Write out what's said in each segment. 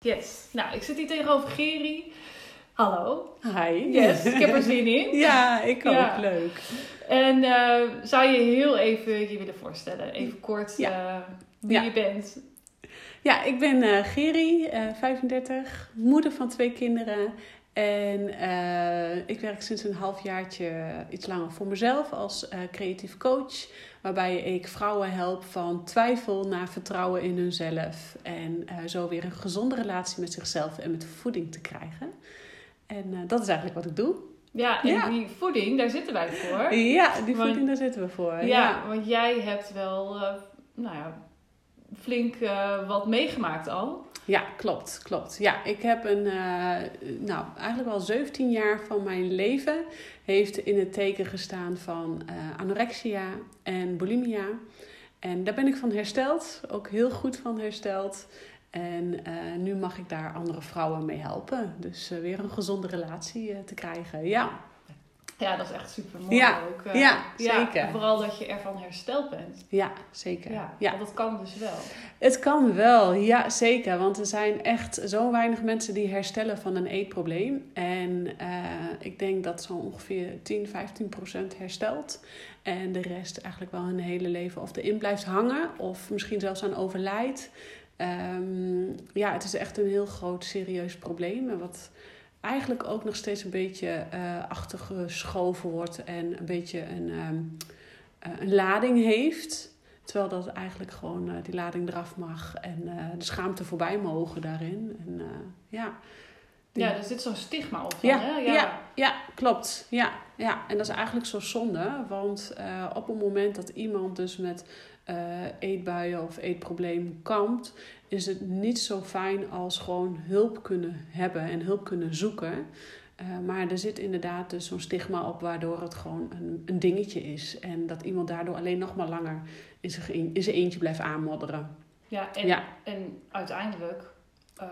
Yes. Nou, ik zit hier tegenover Geri. Hallo. Hi. Yes, ik heb er zin in. Ja, ik ook. Ja. Leuk. En eh, zou je heel even je willen voorstellen? Even kort Ja. eh, wie Ja. je bent. Ja, ik ben eh Geri, eh 35, moeder van twee kinderen. En eh, ik werk sinds een halfjaartje iets langer voor mezelf als eh, creatief coach. Waarbij ik vrouwen help van twijfel naar vertrouwen in hunzelf. En eh, zo weer een gezonde relatie met zichzelf en met voeding te krijgen. En dat is eigenlijk wat ik doe. Ja, en Ja. die voeding, daar zitten wij voor. Ja, die Want- voeding, daar zitten we voor. Ja, want jij hebt wel, nou ja, flink eh, wat meegemaakt al. Ja, klopt, klopt. Ja, ik heb een, eh, nou, eigenlijk al 17 jaar van mijn leven heeft in het teken gestaan van eh, anorexia en bulimia. En daar ben ik van hersteld, ook heel goed van hersteld. En nu mag ik daar andere vrouwen mee helpen. Dus weer een gezonde relatie te krijgen. Ja, Ja, dat is echt super mooi Ja, ook. eh. ja, zeker. vooral dat je ervan hersteld bent. ja zeker. Ja, ja. want dat kan dus wel. Het kan wel, ja zeker. Want er zijn echt zo weinig mensen die herstellen van een eetprobleem. En eh, ik denk dat zo ongeveer 10, 15 procent herstelt. En de rest eigenlijk wel hun hele leven of erin blijft hangen. Of misschien zelfs aan overlijdt. Ehm, ja, het is echt een heel groot serieus probleem. En wat eigenlijk ook nog steeds een beetje eh achtergeschoven wordt. En een beetje een, ehm, eh, een lading heeft. Terwijl dat eigenlijk gewoon eh, die lading eraf mag en de schaamte voorbij mogen daarin. En, ja. Die- Ja, er zit zo'n stigma op. Van, Ja, hè? ja. ja, klopt. Ja, ja, en dat is eigenlijk zo zonde. Want op het moment dat iemand dus met eetbuien of eetprobleem kampt... is het niet zo fijn als gewoon hulp kunnen hebben en hulp kunnen zoeken... Eh, maar er zit inderdaad dus zo'n stigma op waardoor het gewoon een, een dingetje is. En dat iemand daardoor alleen nog maar langer in zijn, in zijn eentje blijft aanmodderen. Ja, en, Ja. en uiteindelijk eh,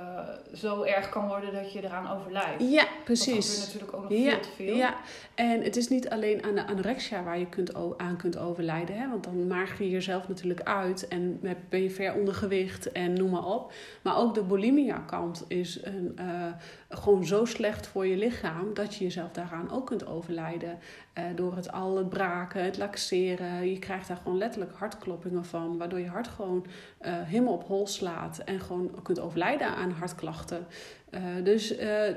zo erg kan worden dat je eraan overlijdt. Ja, Dat precies. gebeurt natuurlijk ook nog Ja, veel te veel. Ja, en het is niet alleen aan de anorexia waar je kunt, aan kunt overlijden. Hè? Want dan mager je jezelf natuurlijk uit en ben je ver onder gewicht en noem maar op. Maar ook de bulimia kant is een, eh, gewoon zo slecht voor je lichaam... dat je jezelf daaraan ook kunt overlijden. Eh, door het al het braken, het laxeren. Je krijgt daar gewoon letterlijk hartkloppingen van... waardoor je hart gewoon eh, helemaal op hol slaat... en gewoon kunt overlijden aan hartklachten. Eh, dus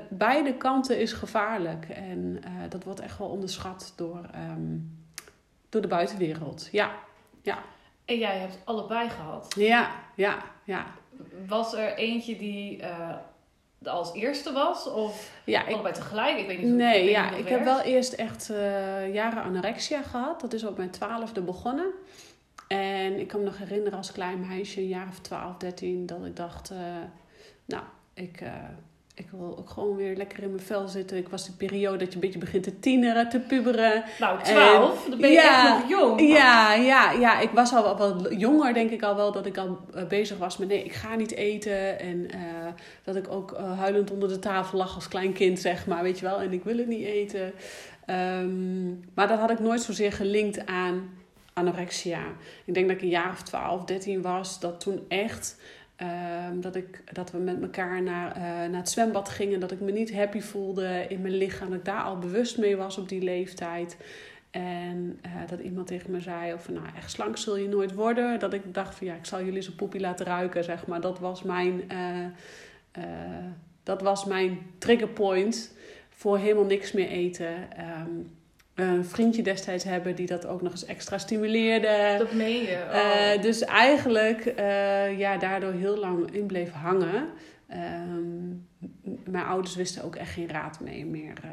beide kanten is gevaarlijk. En dat wordt echt wel onderschat door, ehm, door de buitenwereld. Ja, En jij hebt allebei gehad. ja, ja, ja. Was er eentje die als eerste was? Of ja allebei tegelijk? Ik weet niet hoe nee, ja, ik heb wel eerst echt eh, jaren anorexia gehad. Dat is op mijn twaalfde begonnen. En ik kan me nog herinneren als klein meisje, een jaar of 12, 13, dat ik dacht, eh, nou, ik, eh, ik wil ook gewoon weer lekker in mijn vel zitten. Ik was die periode dat je een beetje begint te tieneren, te puberen. Nou, 12, dan ben je ja, echt nog jong. Ja, ja, ja, ik was al wel wat jonger, denk ik al wel, dat ik al eh, bezig was met nee, ik ga niet eten. En eh, dat ik ook eh, huilend onder de tafel lag als klein kind, zeg maar, weet je wel. En ik wil het niet eten. Ehm, maar dat had ik nooit zozeer gelinkt aan anorexia. Ik denk dat ik een jaar of 12, 13 was, dat toen echt. Ehm, dat, ik, dat we met elkaar naar, eh, naar het zwembad gingen. Dat ik me niet happy voelde in mijn lichaam. Dat ik daar al bewust mee was op die leeftijd. En eh, dat iemand tegen me zei: of, nou, echt slank zul je nooit worden. Dat ik dacht van ja, ik zal jullie zo'n poepie laten ruiken, zeg maar. Dat was mijn, eh, dat was mijn triggerpoint voor helemaal niks meer eten. Ehm, een vriendje destijds hebben die dat ook nog eens extra stimuleerde. Dat meen je. Oh. Eh, dus eigenlijk eh, ja, daardoor heel lang in bleef hangen. Ehm, mijn ouders wisten ook echt geen raad mee meer. eh,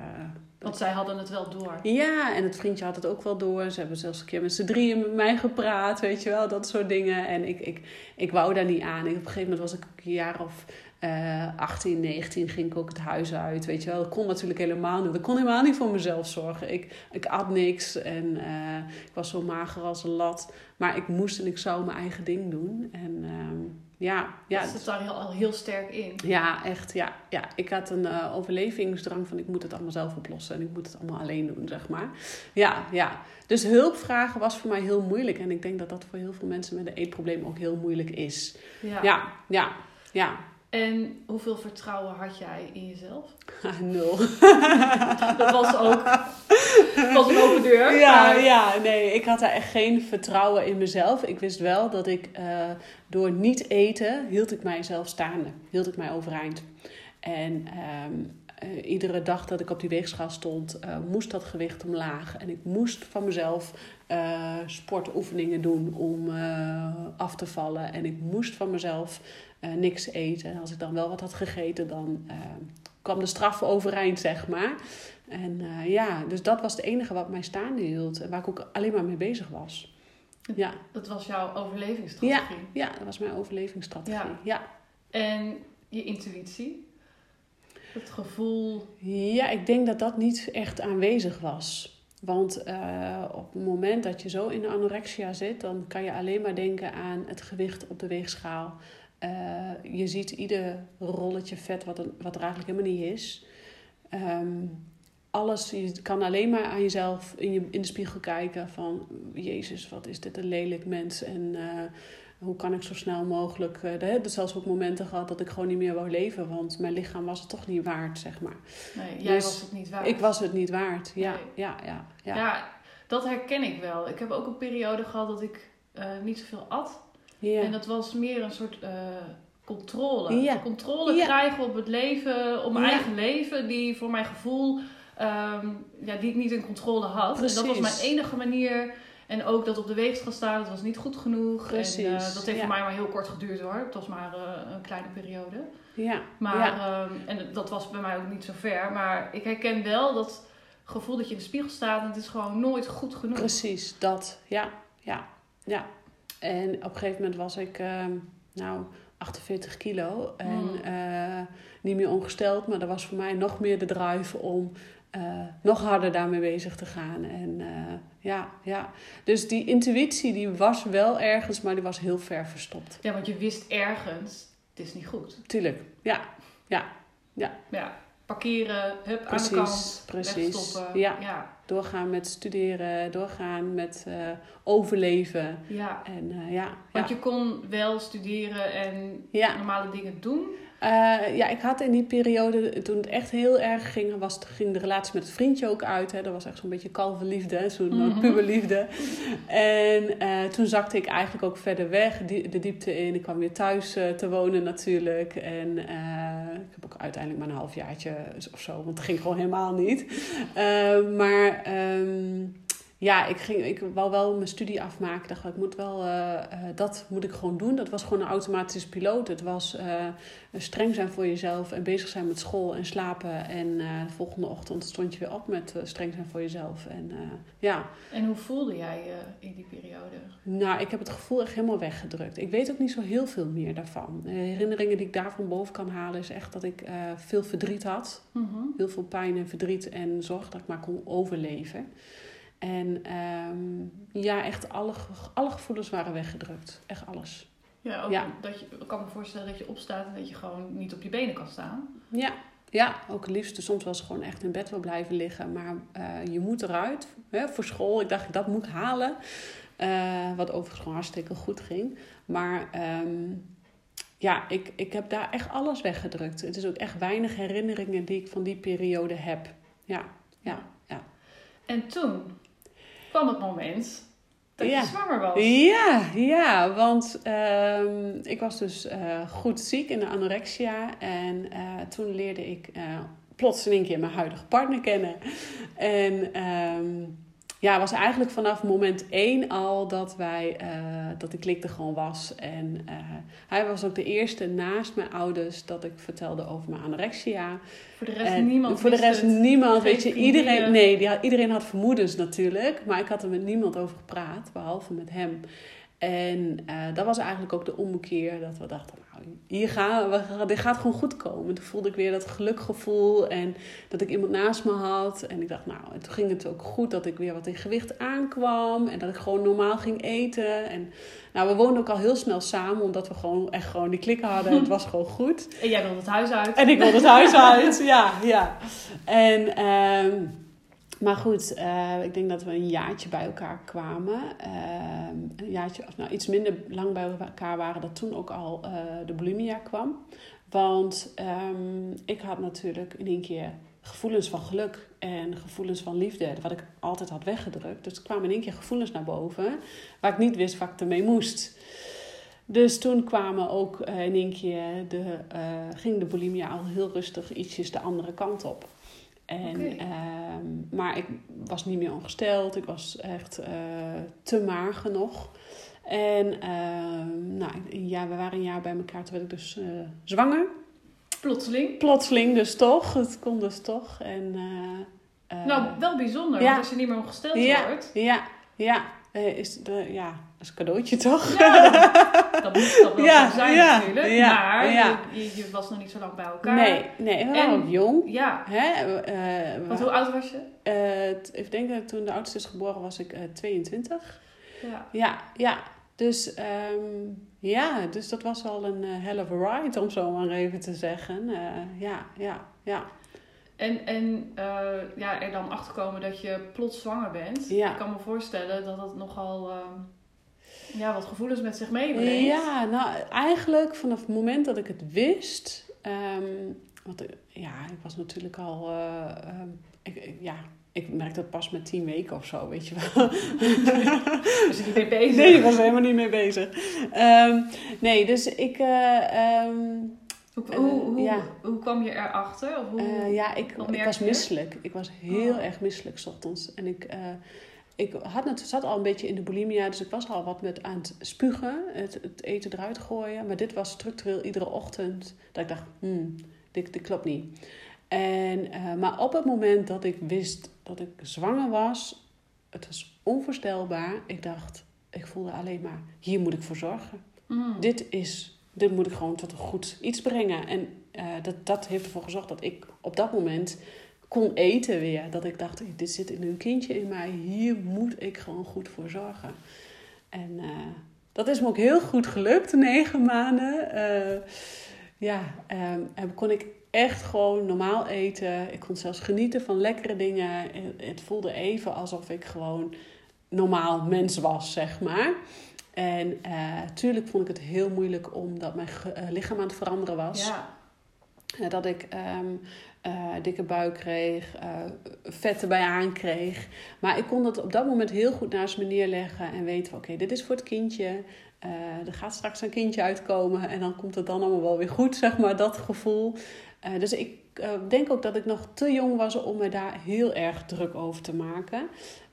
Want zij hadden het wel door. ja, en het vriendje had het ook wel door. Ze hebben zelfs een keer met z'n drieën met mij gepraat, weet je wel, dat soort dingen. En ik, ik, ik wou daar niet aan. Op een gegeven moment was ik een jaar of eh 18, 19, ging ik ook het huis uit, weet je wel. Ik kon natuurlijk helemaal niet, ik kon helemaal niet voor mezelf zorgen. Ik, ik at niks en eh, ik was zo mager als een lat. Maar ik moest en ik zou mijn eigen ding doen. En ehm, ja, ja, dat zit daar heel, al heel sterk in. ja, echt. Ja, ja. Ik had een eh, overlevingsdrang van ik moet het allemaal zelf oplossen en ik moet het allemaal alleen doen, zeg maar. Ja, ja. Dus hulp vragen was voor mij heel moeilijk. En ik denk dat dat voor heel veel mensen met een eetprobleem ook heel moeilijk is. Ja. Ja, ja, ja. En hoeveel vertrouwen had jij in jezelf? Ah, nul. Dat was ook was een open deur. Ja, maar- ja, nee, ik had daar echt geen vertrouwen in mezelf. Ik wist wel dat ik eh, door niet eten, hield ik mijzelf staande. Hield ik mij overeind. En ehm, eh, iedere dag dat ik op die weegschaal stond, eh, moest dat gewicht omlaag. En ik moest van mezelf eh, sportoefeningen doen om af te vallen. En ik moest van mezelf niks eten. En als ik dan wel wat had gegeten, dan kwam de straf overeind, zeg maar. En ja, dus dat was het enige wat mij staande hield. En waar ik ook alleen maar mee bezig was. Ja, Dat was jouw overlevingsstrategie. ja dat was mijn overlevingsstrategie. Ja. Ja. En je intuïtie. Het gevoel. Ja, ik denk dat dat niet echt aanwezig was. Want eh, op het moment dat je zo in de anorexia zit, dan kan je alleen maar denken aan het gewicht op de weegschaal. Eh, je ziet ieder rolletje vet wat er, wat eigenlijk helemaal niet is. Ehm, alles, je kan alleen maar aan jezelf in, je, in de spiegel kijken van... Jezus, wat is dit een lelijk mens en eh, hoe kan ik zo snel mogelijk... Uh, er hebben zelfs ook momenten gehad dat ik gewoon niet meer wou leven... want mijn lichaam was het toch niet waard, zeg maar. Nee, jij Dus was het niet waard. Ik was het niet waard, ja, Nee. ja, ja, ja. Ja. dat herken ik wel. Ik heb ook een periode gehad dat ik eh, niet zoveel at. En dat was meer een soort eh, controle. De Controle krijgen op het leven, op mijn eigen leven, die voor mijn gevoel, ehm, ja, die ik niet in controle had. En dat was Precies. mijn enige manier. En ook dat op de weegschaal staan, dat was niet goed genoeg. Precies, En, eh, dat heeft ja. voor mij maar heel kort geduurd hoor. Het was maar eh, een kleine periode. ja. Maar, ja. ehm, en dat was bij mij ook niet zo ver. Maar ik herken wel dat gevoel dat je in de spiegel staat en het is gewoon nooit goed genoeg. Precies, dat. Ja, ja, ja. En op een gegeven moment was ik, ehm, nou, 48 kilo. En Mm. eh, niet meer ongesteld, maar er was voor mij nog meer de drive om nog harder daarmee bezig te gaan. En ja, ja. Dus die intuïtie, die was wel ergens, maar die was heel ver verstopt. Ja, want je wist ergens, het is niet goed. Tuurlijk, ja, ja. Ja, parkeren, hup, aan Precies, de kant, precies. Ja. ja. Doorgaan met studeren, doorgaan met eh, overleven. ja. En eh, ja, ja. Want je kon wel studeren en Ja. normale dingen doen. Eh, ja, ik had in die periode, toen het echt heel erg ging, was, ging de relatie met het vriendje ook uit. Hè. Dat was echt zo'n beetje kalverliefde, zo'n eh, Mhm. puberliefde. En eh, toen zakte ik eigenlijk ook verder weg, die- de diepte in. Ik kwam weer thuis te wonen natuurlijk. En ik heb ook uiteindelijk maar een halfjaartje of zo, want het ging gewoon helemaal niet. Maar ehm, ja, ik, ging, ik wou wel mijn studie afmaken. Ik dacht, ik moet wel, eh, eh, dat moet ik gewoon doen. Dat was gewoon een automatische piloot. Het was eh, streng zijn voor jezelf en bezig zijn met school en slapen. En de volgende ochtend stond je weer op met streng zijn voor jezelf. En ja, En hoe voelde jij je in die periode? nou, ik heb het gevoel echt helemaal weggedrukt. Ik weet ook niet zo heel veel meer daarvan. Herinneringen die ik daarvan boven kan halen is echt dat ik veel verdriet had. Mhm. Heel veel pijn en verdriet en zorg dat ik maar kon overleven. En ehm, ja, echt alle, alle gevoelens waren weggedrukt. Echt alles. Ja, ook Ja. dat je, ik kan me voorstellen dat je opstaat en dat je gewoon niet op je benen kan staan. Ja, ja ook het liefst soms wel eens gewoon echt in bed wil blijven liggen. Maar eh, je moet eruit hè, voor school. Ik dacht, dat moet ik halen. Eh, wat overigens gewoon hartstikke goed ging. Maar ehm, ja, ik, ik heb daar echt alles weggedrukt. Het is ook echt weinig herinneringen die ik van die periode heb. Ja, ja, ja. En toen kwam het moment dat Ja. je zwanger was. Ja, ja, want ehm, ik was dus eh, goed ziek in de anorexia. En eh, toen leerde ik eh, plots in één keer mijn huidige partner kennen. En ehm, ja, was eigenlijk vanaf moment één al dat wij, eh, dat de klik er gewoon was. En eh, hij was ook de eerste naast mijn ouders dat ik vertelde over mijn anorexia. Voor de rest En niemand Voor de rest het. niemand. Weet je, iedereen, nee, die had, iedereen had vermoedens natuurlijk. Maar ik had er met niemand over gepraat, behalve met hem. En eh, dat was eigenlijk ook de ommekeer dat we dachten, nou, hier gaan we, dit gaat gewoon goed komen. Toen voelde ik weer dat gelukgevoel en dat ik iemand naast me had. En ik dacht, nou, en toen ging het ook goed dat ik weer wat in gewicht aankwam. En dat ik gewoon normaal ging eten. En nou, we woonden ook al heel snel samen, omdat we gewoon echt gewoon die klikken hadden. Het was gewoon goed. En jij wilde het huis uit. En ik wilde het huis uit, ja, ja. En, ehm, maar goed, eh, ik denk dat we een jaartje bij elkaar kwamen. Ehm, een jaartje, of nou iets minder lang bij elkaar waren, dat toen ook al eh, de bulimia kwam. Want ehm, ik had natuurlijk in één keer gevoelens van geluk en gevoelens van liefde, wat ik altijd had weggedrukt. Dus er kwamen in één keer gevoelens naar boven, waar ik niet wist wat ik ermee moest. Dus toen kwamen ook in één keer de, ging de bulimia al heel rustig ietsjes de andere kant op. En, ehm, maar ik was niet meer ongesteld. Ik was echt eh, te mager nog. En ehm, nou, jaar, we waren een jaar bij elkaar. Toen werd ik dus eh, zwanger. Plotseling. Plotseling dus toch. Het kon dus toch. En, eh, nou, wel bijzonder, ja. want als je niet meer ongesteld ja, wordt, ja, ja. is, de, ja, dat is een cadeautje toch? dat moet dat wel Ja, zijn ja, natuurlijk. ja, maar ja. Je, je, je was nog niet zo lang bij elkaar. Nee, nee, we waren En- ook jong. Ja, Hè? eh, want hoe oud was je? eh, ik denk dat toen de oudste is geboren was ik eh 22. Ja. Ja, ja. Dus ehm, ja, dus dat was al een hell of a ride, om zo maar even te zeggen. Ja, ja, ja. En, en ja, er dan achterkomen dat je plots zwanger bent. Ja. Ik kan me voorstellen dat dat nogal ehm, ja, wat gevoelens met zich meebrengt. Ja, nou eigenlijk vanaf het moment dat ik het wist. ehm, want eh, ja, ik was natuurlijk al. eh, ehm, ik, ik- ja, ik merkte het pas met tien weken of zo, weet je wel. Dus je niet mee bezig. Nee, ik was er helemaal niet mee bezig. Ehm, nee, dus ik. eh, Hoe, hoe, hoe, ja. hoe kwam je erachter? Of hoe, ja, ik, ik merk was misselijk. Ik was heel Oh. erg misselijk 's ochtends. En ik, ik had net, zat al een beetje in de bulimia, dus ik was al wat met aan het spugen, het, het eten eruit gooien. Maar dit was structureel iedere ochtend dat ik dacht, hmm, dit, dit klopt niet. En, eh, maar op het moment dat ik wist dat ik zwanger was, het was onvoorstelbaar. Ik dacht, ik voelde alleen maar, hier moet ik voor zorgen Mm. dit is, dit moet ik gewoon tot een goed iets brengen. En eh, dat, dat heeft ervoor gezorgd dat ik op dat moment kon eten weer. Dat ik dacht, dit zit in een kindje in mij, hier moet ik gewoon goed voor zorgen. En eh, dat is me ook heel goed gelukt, negen maanden. Eh, ja, ehm, en kon ik echt gewoon normaal eten. Ik kon zelfs genieten van lekkere dingen. Het, voelde even alsof ik gewoon normaal mens was, zeg maar. En eh tuurlijk vond ik het heel moeilijk omdat mijn lichaam aan het veranderen was. Ja. Dat ik ehm, eh, dikke buik kreeg, eh vet erbij aankreeg. Maar ik kon dat op dat moment heel goed naast me neerleggen en weten van oké, dit is voor het kindje. Eh, er gaat straks een kindje uitkomen en dan komt het dan allemaal wel weer goed, zeg maar, dat gevoel. Dus ik denk ook dat ik nog te jong was om me daar heel erg druk over te maken.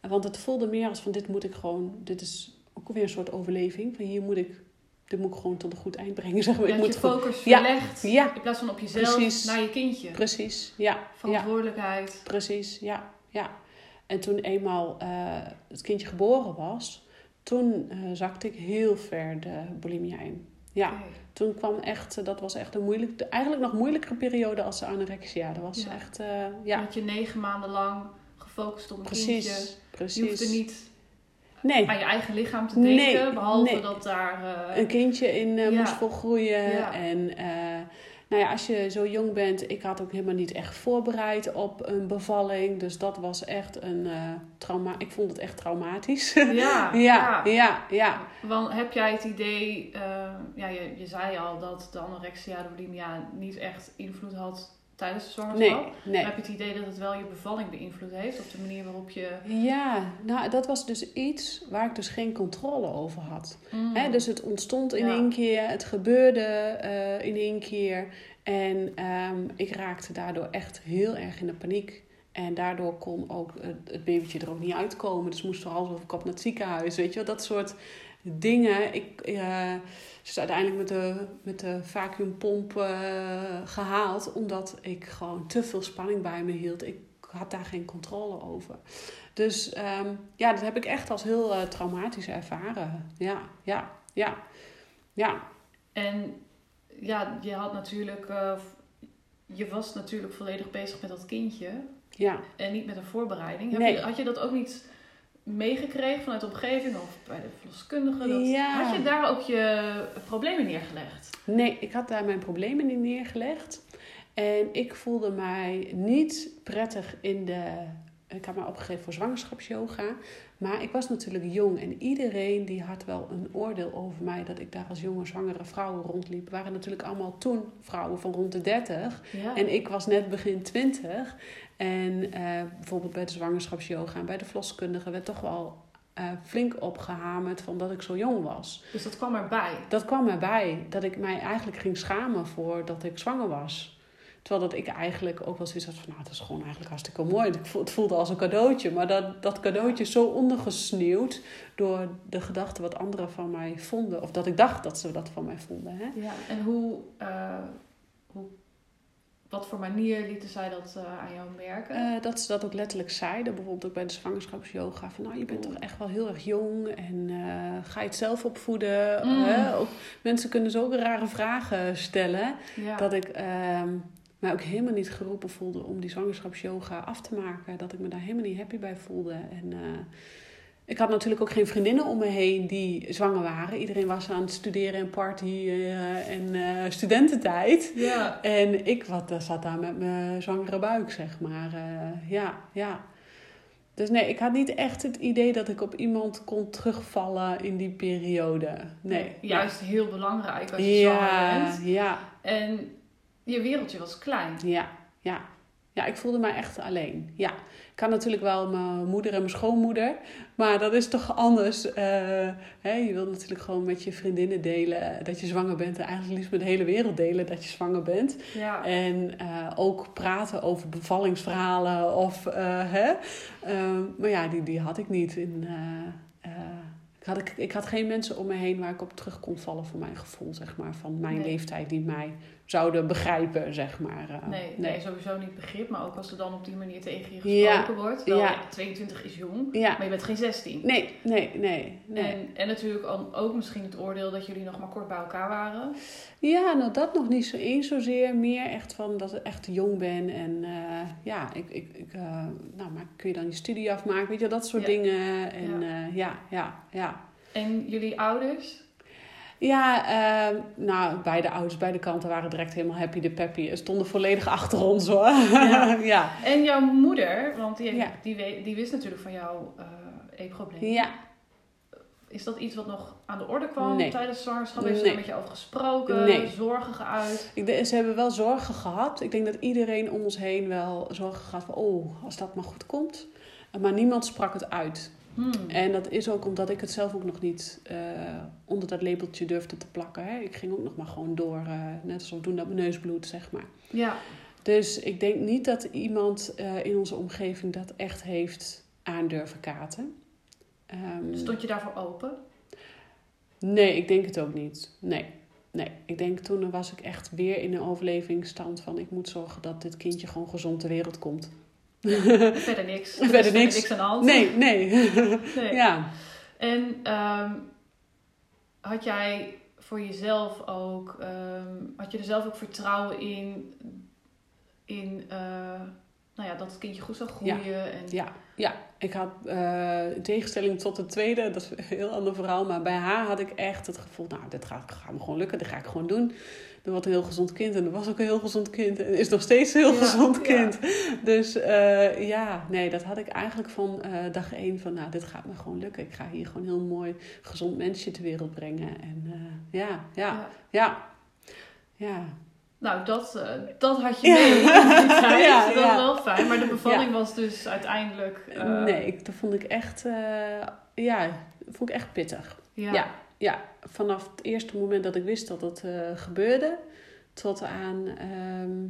Want het voelde meer als van dit moet ik gewoon, dit is ook weer een soort overleving. Van hier moet ik, dit moet ik gewoon tot een goed eind brengen, zeg maar. Je ik moet je focus Ja. in plaats van op jezelf Precies. naar je kindje. Precies, ja. ja. Verantwoordelijkheid. Precies, ja, ja. En toen eenmaal eh, het kindje geboren was, toen eh, zakte ik heel ver de bulimia in. Ja, toen kwam echt, eh, dat was echt een moeilijk, eigenlijk nog moeilijkere periode als de anorexia. Dat was Ja. echt, ja, Dat je negen maanden lang gefocust op een kindje. precies, Je hoeft er precies. niet Nee, aan je eigen lichaam te Nee, denken. behalve nee. dat daar... eh, een kindje in eh, Ja. moest volgroeien. Ja. En eh, nou ja, als je zo jong bent, ik had ook helemaal niet echt voorbereid op een bevalling. Dus dat was echt een trauma. Ik vond het echt traumatisch. ja, ja, ja. ja. Want heb jij het idee... ja, je, je zei al dat de anorexia, de bulimia niet echt invloed had tijdens de zwangerschap. nee. Heb je het idee dat het wel je bevalling beïnvloed heeft? Of de manier waarop je... Ja, nou dat was dus iets waar ik dus geen controle over had. Mm. Hè, dus het ontstond in Ja. één keer, het gebeurde eh, in één keer. En ehm, ik raakte daardoor echt heel erg in de paniek. En daardoor kon ook het, babytje er ook niet uitkomen. Dus moest er alles over kop naar het ziekenhuis. Weet je wel, dat soort dingen. Ik eh, ze is uiteindelijk met de, met de vacuümpomp eh, gehaald. Omdat ik gewoon te veel spanning bij me hield. Ik had daar geen controle over. Dus ehm, ja, dat heb ik echt als heel eh, traumatisch ervaren. Ja, ja, ja, ja. En ja, je had natuurlijk... je was natuurlijk volledig bezig met dat kindje. Ja, En niet met een voorbereiding. Heb Nee. je, had je dat ook niet meegekregen vanuit de omgeving of bij de verloskundige? Dat, Ja. Had je daar ook je problemen neergelegd? nee, ik had daar mijn problemen in neergelegd. En ik voelde mij niet prettig in de ik had me opgegeven voor zwangerschapsyoga. Maar ik was natuurlijk jong en iedereen die had wel een oordeel over mij dat ik daar als jonge zwangere vrouw rondliep. Waren natuurlijk allemaal toen vrouwen van rond de 30. Ja. En ik was net begin 20. En eh, bijvoorbeeld bij de zwangerschapsyoga en bij de verloskundige werd toch wel eh, flink opgehamerd van dat ik zo jong was. Dus dat kwam erbij. Dat kwam erbij, dat ik mij eigenlijk ging schamen voor dat ik zwanger was. Terwijl dat ik eigenlijk ook wel zoiets had van, nou, het is gewoon eigenlijk hartstikke mooi. Het voelde als een cadeautje, maar dat, dat cadeautje is zo ondergesneeuwd door de gedachten wat anderen van mij vonden. Of dat ik dacht dat ze dat van mij vonden. Hè? Ja. En hoe, eh, hoe, wat voor manier lieten zij dat eh, aan jou merken? Eh, dat ze dat ook letterlijk zeiden, bijvoorbeeld ook bij de zwangerschapsyoga. Van nou, je bent Oeh. toch echt wel heel erg jong en eh, ga je het zelf opvoeden? Mm. Hè? Ook, mensen kunnen zulke rare vragen stellen. ja. Dat ik ehm, mij ook helemaal niet geroepen voelde om die zwangerschapsyoga af te maken. Dat ik me daar helemaal niet happy bij voelde. En eh, ik had natuurlijk ook geen vriendinnen om me heen die zwanger waren. Iedereen was aan het studeren en party eh, en eh, studententijd. ja. En ik wat, eh, zat daar met mijn zwangere buik, zeg maar. Ja, ja. Dus nee, ik had niet echt het idee dat ik op iemand kon terugvallen in die periode. Nee. Juist heel belangrijk als je zwanger bent. ja, En je wereldje was klein. ja, ja. Ja, ik voelde mij echt alleen. Ja, ik had natuurlijk wel mijn moeder en mijn schoonmoeder. Maar dat is toch anders. hè? Je wilt natuurlijk gewoon met je vriendinnen delen dat je zwanger bent. En eigenlijk liefst met de hele wereld delen dat je zwanger bent. Ja. En eh, ook praten over bevallingsverhalen. Of, eh, hè? Eh, maar ja, die, die had ik niet. In, ik, had, ik, ik had geen mensen om me heen waar ik op terug kon vallen voor mijn gevoel, zeg maar. Van mijn Nee. leeftijd die mij zouden begrijpen, zeg maar. Eh, Nee, nee, sowieso niet begrip. Maar ook als er dan op die manier tegen je Ja. gesproken wordt. Wel, Ja. ja, 22 is jong, Ja. maar je bent geen 16. Nee, nee, nee. nee. En, en natuurlijk al- ook misschien het oordeel dat jullie nog maar kort bij elkaar waren. Ja, nou dat nog niet zo eens zozeer. Meer echt van dat ik echt jong ben. En eh, ja, ik, ik, ik, eh, nou, maar kun je dan je studie afmaken? Weet je, dat soort dingen. En ja, ja, ja. En jullie ouders? Ja, eh, nou, beide ouders, beide kanten waren direct helemaal happy de peppy. En stonden volledig achter ons hoor. Ja. ja. En jouw moeder, want die, Ja. die, die wist natuurlijk van jouw eh eetprobleem. Ja. Is dat iets wat nog aan de orde kwam Nee. tijdens zwangerschap? Heeft ze daar met je over gesproken? Nee. Zorgen geuit? Ik denk, ze hebben wel zorgen gehad. Ik denk dat iedereen om ons heen wel zorgen gehad van, oh, als dat maar goed komt. Maar niemand sprak het uit. Hmm. En dat is ook omdat ik het zelf ook nog niet eh, onder dat labeltje durfde te plakken. Hè. Ik ging ook nog maar gewoon door, eh, net alsof doen dat mijn neus bloedt, zeg maar. Ja, Dus ik denk niet dat iemand eh, in onze omgeving dat echt heeft aandurven katen. Ehm, stond je daarvoor open? Nee, ik denk het ook niet. Nee. Nee, ik denk toen was ik echt weer in een overlevingsstand van ik moet zorgen dat dit kindje gewoon gezond ter wereld komt. Verder niks. Er Verder niks. niks aan de hand. Nee, nee. Nee. ja. En ehm, had jij voor jezelf ook, ehm, had je er zelf ook vertrouwen in, in eh, nou ja, dat het kindje goed zou groeien? En, Ja, ja. Ik had eh, in tegenstelling tot de tweede, dat is een heel ander verhaal, maar bij haar had ik echt het gevoel, nou, dit gaat, gaat me gewoon lukken, dit ga ik gewoon doen. Er wordt een heel gezond kind en er was ook een heel gezond kind en is nog steeds een heel Ja, gezond ja. kind. Dus eh, ja, nee, dat had ik eigenlijk van eh, dag één van, nou, dit gaat me gewoon lukken. Ik ga hier gewoon een heel mooi, gezond mensje ter wereld brengen. En ja, ja, Ja. ja, ja. Nou, dat, eh, dat had je mee in die tijd. Ja, dat ja. wel fijn. Maar de bevalling was dus uiteindelijk... eh, nee, dat vond ik echt, eh, ja, dat vond ik echt pittig. Ja. Ja. Ja, vanaf het eerste moment dat ik wist dat het eh, gebeurde, tot aan ehm,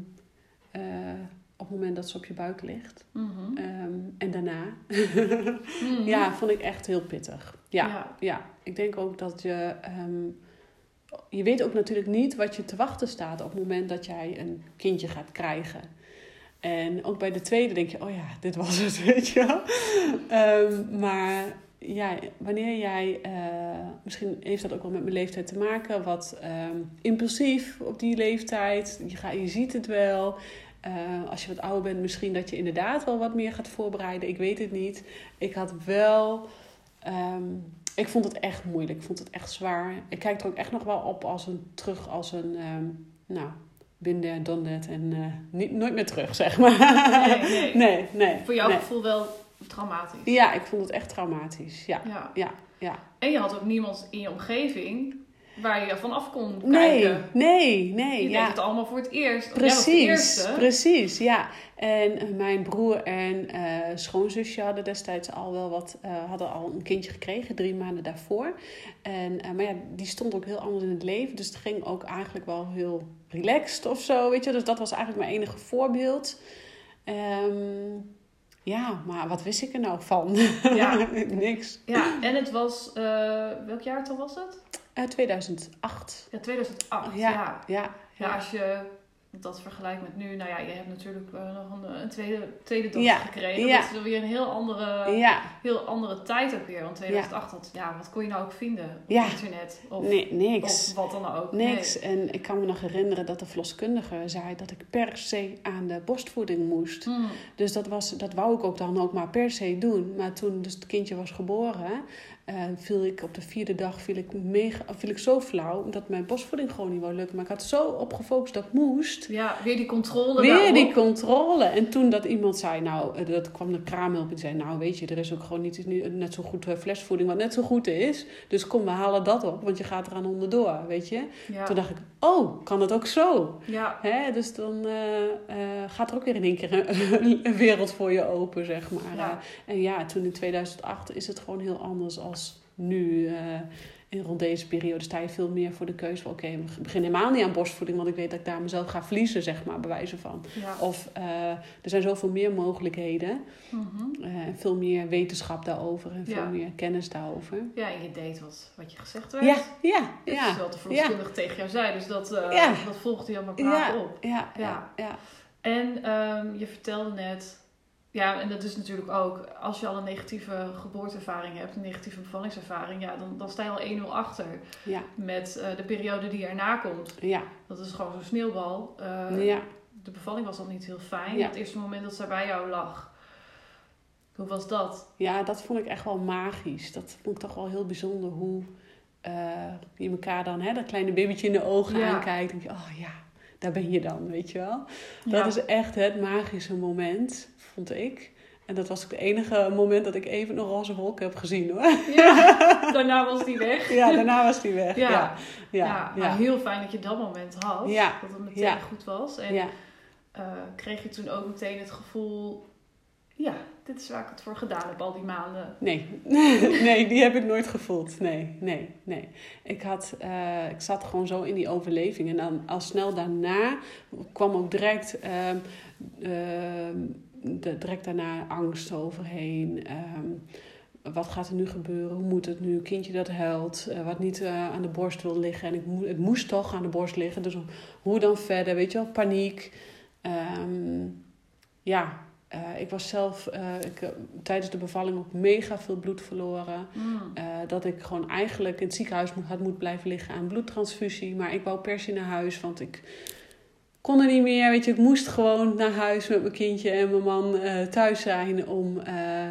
eh, op het moment dat ze op je buik ligt. Mhm. Ehm, en daarna. Mhm. Ja, vond ik echt heel pittig. Ja, ja. Ja. ik denk ook dat je. ehm, je weet ook natuurlijk niet wat je te wachten staat op het moment dat jij een kindje gaat krijgen. En ook bij de tweede denk je, oh ja, dit was het, weet je wel. Ehm, maar ja, wanneer jij, eh, misschien heeft dat ook wel met mijn leeftijd te maken, wat ehm, impulsief op die leeftijd. Je, gaat, je ziet het wel. Eh, als je wat ouder bent, misschien dat je inderdaad wel wat meer gaat voorbereiden. Ik weet het niet. Ik had wel. ehm, ik vond het echt moeilijk. Ik vond het echt zwaar. Ik kijk er ook echt nog wel op als een terug als een. ehm, nou, been there, done that en eh, niet, nooit meer terug, zeg maar. Nee, nee. nee, nee, Voor jouw nee. gevoel wel traumatisch. Ja, ik vond het echt traumatisch. Ja, Ja. ja, ja. En je had ook niemand in je omgeving waar je van af kon Nee, kijken. nee, nee. Je ja. deed het allemaal voor het eerst. Precies, eerste. precies, ja. En eh, mijn broer en eh, schoonzusje hadden destijds al wel wat, eh, hadden al een kindje gekregen, drie maanden daarvoor. En, maar ja, die stond ook heel anders in het leven, dus het ging ook eigenlijk wel heel relaxed of zo, weet je. Dus dat was eigenlijk mijn enige voorbeeld. Ehm, ja, maar wat wist ik er nou van? Ja. Niks. Ja, en het was... welk jaartal was het? Eh 2008. Ja, 2008. Ja, Ja. ja, Ja, als je dat vergelijkt met nu... Nou ja, je hebt natuurlijk eh, nog een, een tweede, tweede dochter Ja, gekregen. ja. Dat is weer een heel andere, ja. heel andere tijd ook weer. Want 2008, had, ja, wat kon je nou ook vinden op internet? Of, Nee, niks. of wat dan ook. Niks. En ik kan me nog herinneren dat de verloskundige zei dat ik per se aan de borstvoeding moest. Hmm. Dus dat, was, dat wou ik ook dan ook maar per se doen. Maar toen dus het kindje was geboren, viel ik op de vierde dag viel ik mega, viel ik zo flauw dat mijn borstvoeding gewoon niet wou lukken. Maar ik had zo op gefocust dat moest. Ja, weer die controle Weer daarop. die controle. En toen dat iemand zei, nou, eh, dat kwam de kraamhulp en zei, nou weet je, er is ook gewoon niet, net zo goed eh, flesvoeding wat net zo goed is. Dus kom, we halen dat op, want je gaat eraan onderdoor, weet je. Ja. Toen dacht ik, oh, kan het ook zo? ja. Hè? Dus dan eh, gaat er ook weer in één keer een, een wereld voor je open, zeg maar. Ja. En ja, toen in 2008 is het gewoon heel anders als nu. eh, en rond deze periode sta je veel meer voor de keuze van... oké, ik begin helemaal niet aan borstvoeding... want ik weet dat ik daar mezelf ga verliezen, zeg maar, bij wijze van. Ja. Of eh, er zijn zoveel meer mogelijkheden... Mhm. eh, veel meer wetenschap daarover en veel Ja. meer kennis daarover. ja, en je deed wat, wat je gezegd werd. Ja, ja, Dat is wat de verloskundige tegen jou zei. Dus dat, Ja. dat volgde je allemaal op. ja, ja, Ja. ja. En ehm, je vertelde net... Ja, en dat is natuurlijk ook... Als je al een negatieve geboorteervaring hebt... Een negatieve bevallingservaring... Ja, dan, dan sta je al 1-0 achter. ja, Met eh, de periode die erna komt. ja, Dat is gewoon zo'n sneeuwbal. Eh, ja. De bevalling was al niet heel fijn. Ja. Het eerste moment dat zij bij jou lag. Hoe was dat? Ja, dat vond ik echt wel magisch. Dat vond ik toch wel heel bijzonder hoe eh, je elkaar dan, hè, dat kleine babytje in de ogen Ja. aankijkt. denk je, oh ja, daar ben je dan, weet je wel. Dat is echt het magische moment, vond ik. En dat was het enige moment dat ik even een roze wolk heb gezien hoor. Ja, daarna was die weg. Ja, daarna was die weg. Ja. Ja, ja, Ja, ja. maar heel fijn dat je dat moment had. Dat het meteen goed was. En eh, kreeg je toen ook meteen het gevoel... Ja, dit is waar ik het voor gedaan heb al die maanden. Nee. nee, die heb ik nooit gevoeld. Nee, nee, nee. Ik, had, eh, ik zat gewoon zo in die overleving. En dan al snel daarna kwam ook direct, ehm, ehm, de, direct daarna angst overheen. Ehm, wat gaat er nu gebeuren? Hoe moet het nu? Kindje dat huilt, eh, wat niet eh, aan de borst wil liggen. En ik het moest toch aan de borst liggen. Dus hoe dan verder? Weet je wel, paniek. Ehm, ja, eh, ik was zelf ik, tijdens de bevalling ook mega veel bloed verloren. Mm. Dat ik gewoon eigenlijk in het ziekenhuis had moeten blijven liggen aan bloedtransfusie. Maar ik wou per se naar huis, want ik kon er niet meer. Weet je, ik moest gewoon naar huis met mijn kindje en mijn man eh, thuis zijn om eh,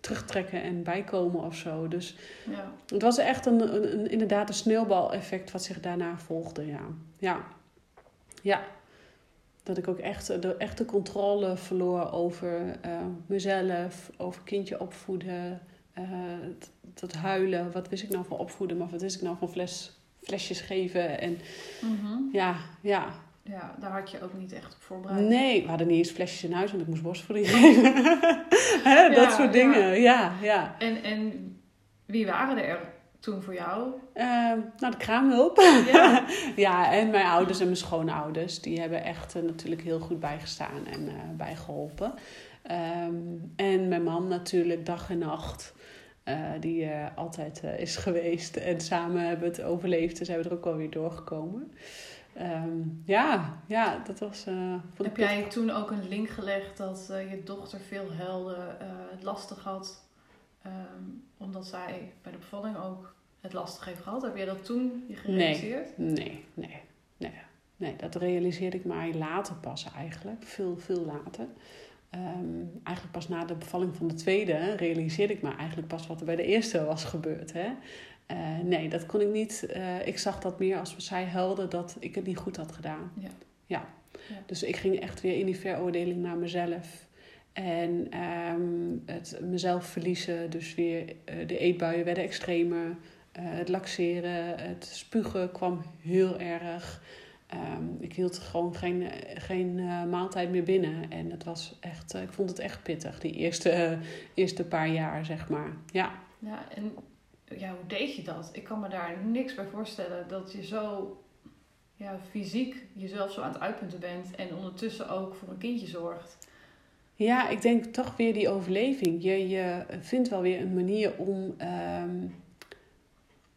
terugtrekken en bijkomen of zo. Dus Ja. het was echt een, een, een- inderdaad een sneeuwbaleffect wat zich daarna volgde, ja. Ja. Ja. Dat ik ook echt de echte controle verloor over eh, mezelf, over kindje opvoeden, het huilen. Wat wist ik nou van opvoeden, maar wat wist ik nou van fles, flesjes geven? En Mhm. ja, ja. Ja, daar had je ook niet echt op voorbereid. Nee, we hadden niet eens flesjes in huis, want ik moest borstvoeding geven. Hè, dat Ja, soort dingen, ja, ja. En, en wie waren er toen voor jou? Ehm, nou, de kraamhulp. Ja. ja, en mijn ouders en mijn schoonouders. Die hebben echt eh, natuurlijk heel goed bijgestaan en eh, bijgeholpen. Ehm, en mijn man natuurlijk dag en nacht. eh, die altijd is geweest. En samen hebben we het overleefd. En zijn we er ook alweer doorgekomen. Ehm, ja, ja, dat was... eh, vond Heb jij toen ook een link gelegd dat eh, je dochter veel huilde, eh, het lastig had, ehm, omdat zij bij de bevalling ook het lastig heeft gehad? Heb jij dat toen je gerealiseerd? Nee, nee, nee. Nee, dat realiseerde ik mij later pas eigenlijk. Veel, veel later. Ehm, eigenlijk pas na de bevalling van de tweede realiseerde ik me eigenlijk pas wat er bij de eerste was gebeurd. Hè? Eh, nee, dat kon ik niet. Eh, ik zag dat meer als zij huilde dat ik het niet goed had gedaan. Ja. ja. Ja. Dus ik ging echt weer in die veroordeling naar mezelf. En ehm, het mezelf verliezen. Dus weer eh, de eetbuien werden extremer. Het laxeren, het spugen kwam heel erg. Ehm, ik hield gewoon geen, geen maaltijd meer binnen. En het was echt, ik vond het echt pittig, die eerste, eerste paar jaar, zeg maar. Ja. Ja, en ja, hoe deed je dat? Ik kan me daar niks bij voorstellen dat je zo ja, fysiek jezelf zo aan het uitpunten bent en ondertussen ook voor een kindje zorgt. ja, ik denk toch weer die overleving. Je, je vindt wel weer een manier om, ehm,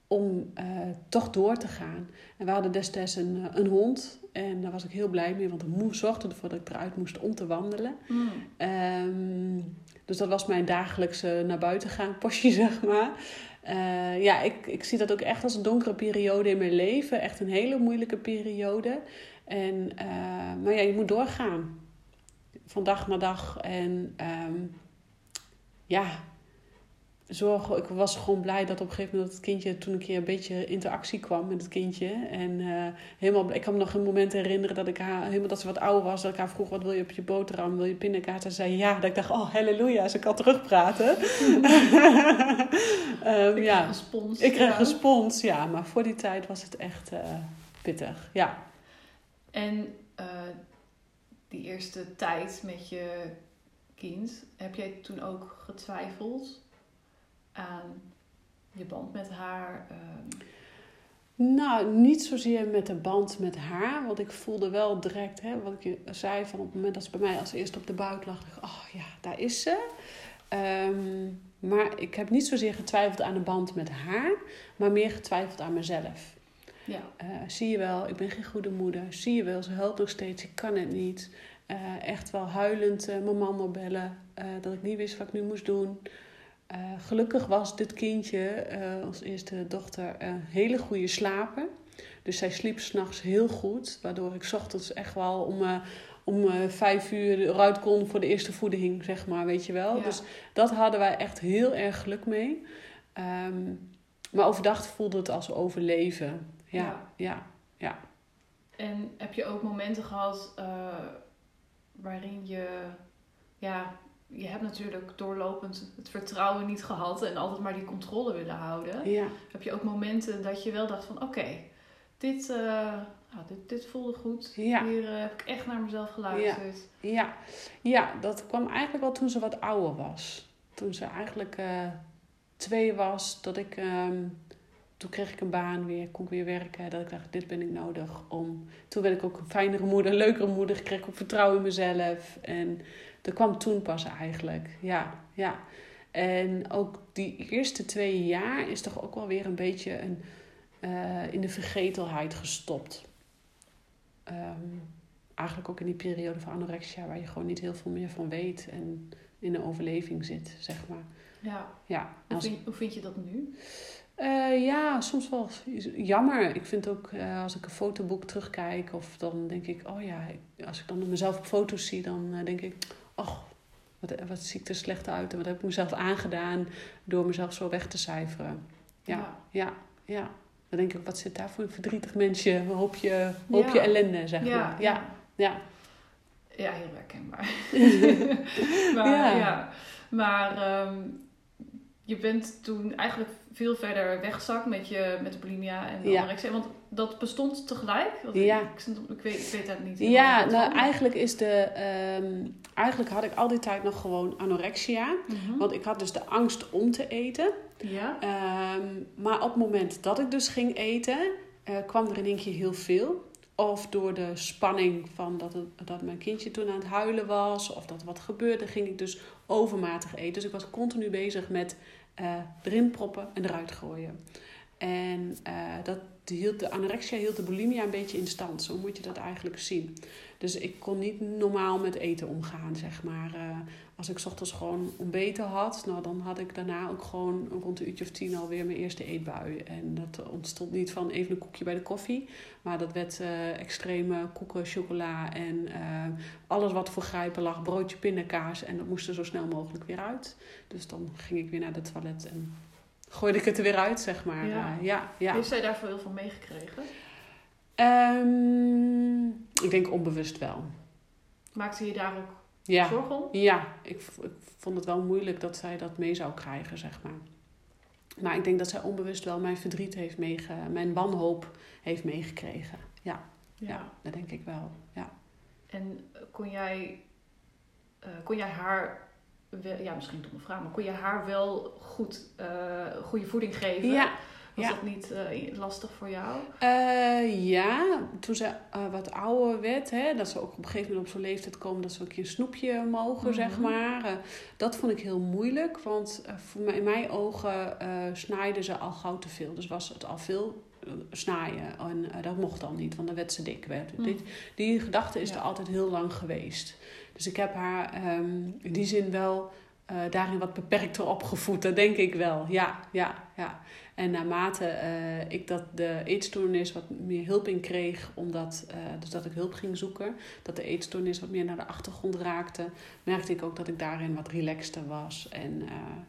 om eh, toch door te gaan. En we hadden destijds een, eh, een hond. En daar was ik heel blij mee, want ik moest zorgde ervoor dat ik eruit moest om te wandelen. Ehm, dus dat was mijn dagelijkse naar buiten gaan postje, zeg maar. Eh, ja, ik, ik zie dat ook echt als een donkere periode in mijn leven. Echt een hele moeilijke periode. En, eh, maar ja, je moet doorgaan. Van dag naar dag. En ehm, ja, zorgen. Ik was gewoon blij dat op een gegeven moment het kindje toen een keer een beetje interactie kwam met het kindje. En eh, helemaal, ik kan me nog een moment herinneren dat ik haar, helemaal dat ze wat ouder was, dat ik haar vroeg: wat wil je op je boterham? Wil je pindakaas? En ze zei ja. Dat ik dacht: oh halleluja, ze kan terugpraten. Ehm, Ik ja, krijg respons. ik kreeg Ja. respons, ja. Maar voor die tijd was het echt eh, pittig. Ja. En eh, die eerste tijd met je kind, heb jij toen ook getwijfeld aan je band met haar? Ehm, Nou, niet zozeer met de band met haar. Want ik voelde wel direct, hè, wat ik je zei, van op het moment dat ze bij mij als eerste op de buik lag, dacht ik, oh ja, daar is ze. Ehm, maar ik heb niet zozeer getwijfeld aan de band met haar, maar meer getwijfeld aan mezelf. ja. Eh, zie je wel, ik ben geen goede moeder. Zie je wel, ze huilt nog steeds, ik kan het niet. Eh, echt wel huilend eh, mijn man opbellen, dat ik niet wist wat ik nu moest doen. Eh, gelukkig was dit kindje, eh als eerste dochter, een hele goede slaper. Dus zij sliep s'nachts heel goed, waardoor ik ochtends echt wel om, eh, om eh, vijf uur eruit kon voor de eerste voeding, zeg maar, weet je wel. Ja. Dus dat hadden wij echt heel erg geluk mee. Ehm, maar overdag voelde het als overleven. Ja, Ja. ja, ja. En heb je ook momenten gehad eh, waarin je, ja, je hebt natuurlijk doorlopend het vertrouwen niet gehad en altijd maar die controle willen houden. ja. Heb je ook momenten dat je wel dacht van oké, dit, eh, nou, dit, dit voelde goed. Ja. Hier eh, heb ik echt naar mezelf geluisterd. Ja, ja, dat kwam eigenlijk wel toen ze wat ouder was. Toen ze eigenlijk eh, twee was, dat ik, ehm, toen kreeg ik een baan weer, kon ik weer werken. Dat ik dacht, dit ben ik nodig om. Toen werd ik ook een fijnere moeder, een leukere moeder. Kreeg ik ook vertrouwen in mezelf. En dat kwam toen pas eigenlijk. Ja, ja. En ook die eerste twee jaar is toch ook wel weer een beetje een, eh, in de vergetelheid gestopt. Ehm, eigenlijk ook in die periode van anorexia, waar je gewoon niet heel veel meer van weet en in een overleving zit, zeg maar. Ja. Ja, Hoe, vind, hoe vind je dat nu? eh, ja soms wel jammer. Ik vind ook eh, als ik een fotoboek terugkijk, of dan denk ik, oh ja, als ik dan mezelf op foto's zie, dan denk ik, oh, wat, wat zie ik er slecht uit en wat heb ik mezelf aangedaan door mezelf zo weg te cijferen. Ja, ja, ja. Dan denk ik, wat zit daar voor een verdrietig mensje, een hoopje, hoopje Ja. ellende, zeg ja, maar. Ja, ja. Ja, heel herkenbaar. maar Ja. maar ehm, je bent toen eigenlijk veel verder weggezakt met, je, met de bulimia en de anorexia. Want dat bestond tegelijk? Want Ja. Ik, weet, ik weet dat niet. Ja, nou eigenlijk is de. ehm, eigenlijk had ik al die tijd nog gewoon anorexia. Mhm. Want ik had dus de angst om te eten. Ja, Ehm, maar op het moment dat ik dus ging eten, eh, kwam er in één keer heel veel. Of door de spanning van dat, het, dat mijn kindje toen aan het huilen was, of dat wat gebeurde, ging ik dus overmatig eten. Dus ik was continu bezig met eh, erin proppen en eruit gooien. En eh, dat hield de anorexia hield de bulimia een beetje in stand. Zo moet je dat eigenlijk zien. Dus ik kon niet normaal met eten omgaan, zeg maar. Eh, als ik ochtends gewoon ontbeten had, nou, dan had ik daarna ook gewoon rond een uurtje of tien alweer mijn eerste eetbui. En dat ontstond niet van even een koekje bij de koffie, maar dat werd eh, extreme koeken, chocola en alles wat voor grijpen lag, broodje, pindakaas. En dat moest er zo snel mogelijk weer uit. Dus dan ging ik weer naar het toilet en gooide ik het er weer uit, zeg maar. Ja. Eh, ja, ja. heeft zij daar veel van meegekregen? Ehm, ik denk onbewust wel. Maakte je daar ook Ja, zorgen om? ja ik, vond het wel moeilijk dat zij dat mee zou krijgen, zeg maar. Maar ik denk dat zij onbewust wel mijn verdriet heeft meege... mijn wanhoop heeft meegekregen. Ja, ja. dat denk ik wel. Ja. En kon jij, eh, kon jij haar, ja misschien domme vraag, maar kon je haar wel goed, eh, goede voeding geven? Ja, Was ja. dat niet eh, lastig voor jou? Eh, ja, toen ze wat ouder werd, hè, dat ze ook op een gegeven moment op zo'n leeftijd komen dat ze ook een snoepje mogen, zeg Mhm. maar. Dat vond ik heel moeilijk, want voor mij, in mijn ogen snijden ze al gauw te veel. Dus was het al veel snijden en dat mocht dan niet, want dan werd ze dik. Werd. Mm. Dit, die gedachte is Ja. er altijd heel lang geweest. Dus ik heb haar ehm, in die zin wel eh, daarin wat beperkter opgevoed, dat denk ik wel. Ja, ja, ja. En naarmate eh, ik dat de eetstoornis wat meer hulp in kreeg, omdat eh, dus dat ik hulp ging zoeken, dat de eetstoornis wat meer naar de achtergrond raakte, merkte ik ook dat ik daarin wat relaxter was. En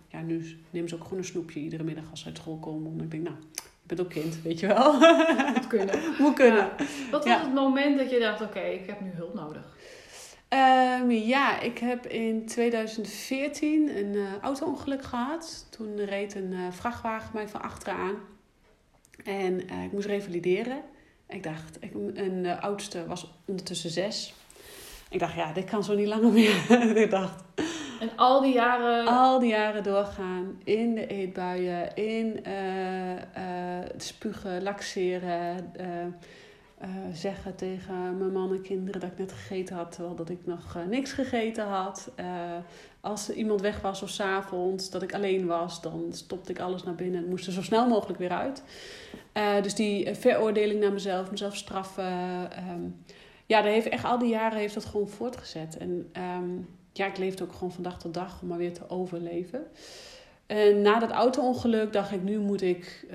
ja, nu neem ze ook gewoon een snoepje iedere middag als ze uit school komen. Omdat ik denk, nou, je bent ook kind, weet je wel. Moet kunnen. Moet kunnen. Ja. Wat was Ja. het moment dat je dacht, oké, ik heb nu hulp nodig? Ehm, ja, ik heb in 2014 een eh auto-ongeluk gehad. Toen reed een eh, vrachtwagen mij van achteraan. En eh, ik moest revalideren. Ik dacht, ik, en de oudste was ondertussen zes. Ik dacht, ja, dit kan zo niet langer meer. ik dacht, En al die jaren, al die jaren doorgaan in de eetbuien, in spugen, laxeren, eh, zeggen tegen mijn man en kinderen dat ik net gegeten had, terwijl dat ik nog eh, niks gegeten had. Eh, als iemand weg was of 's avonds dat ik alleen was, dan stopte ik alles naar binnen en moest er zo snel mogelijk weer uit. Dus die veroordeling naar mezelf, mezelf straffen. ehm, ja, dat heeft echt al die jaren heeft dat gewoon voortgezet. En ehm, ja, ik leefde ook gewoon van dag tot dag om maar weer te overleven. En na dat auto-ongeluk dacht ik, nu moet ik,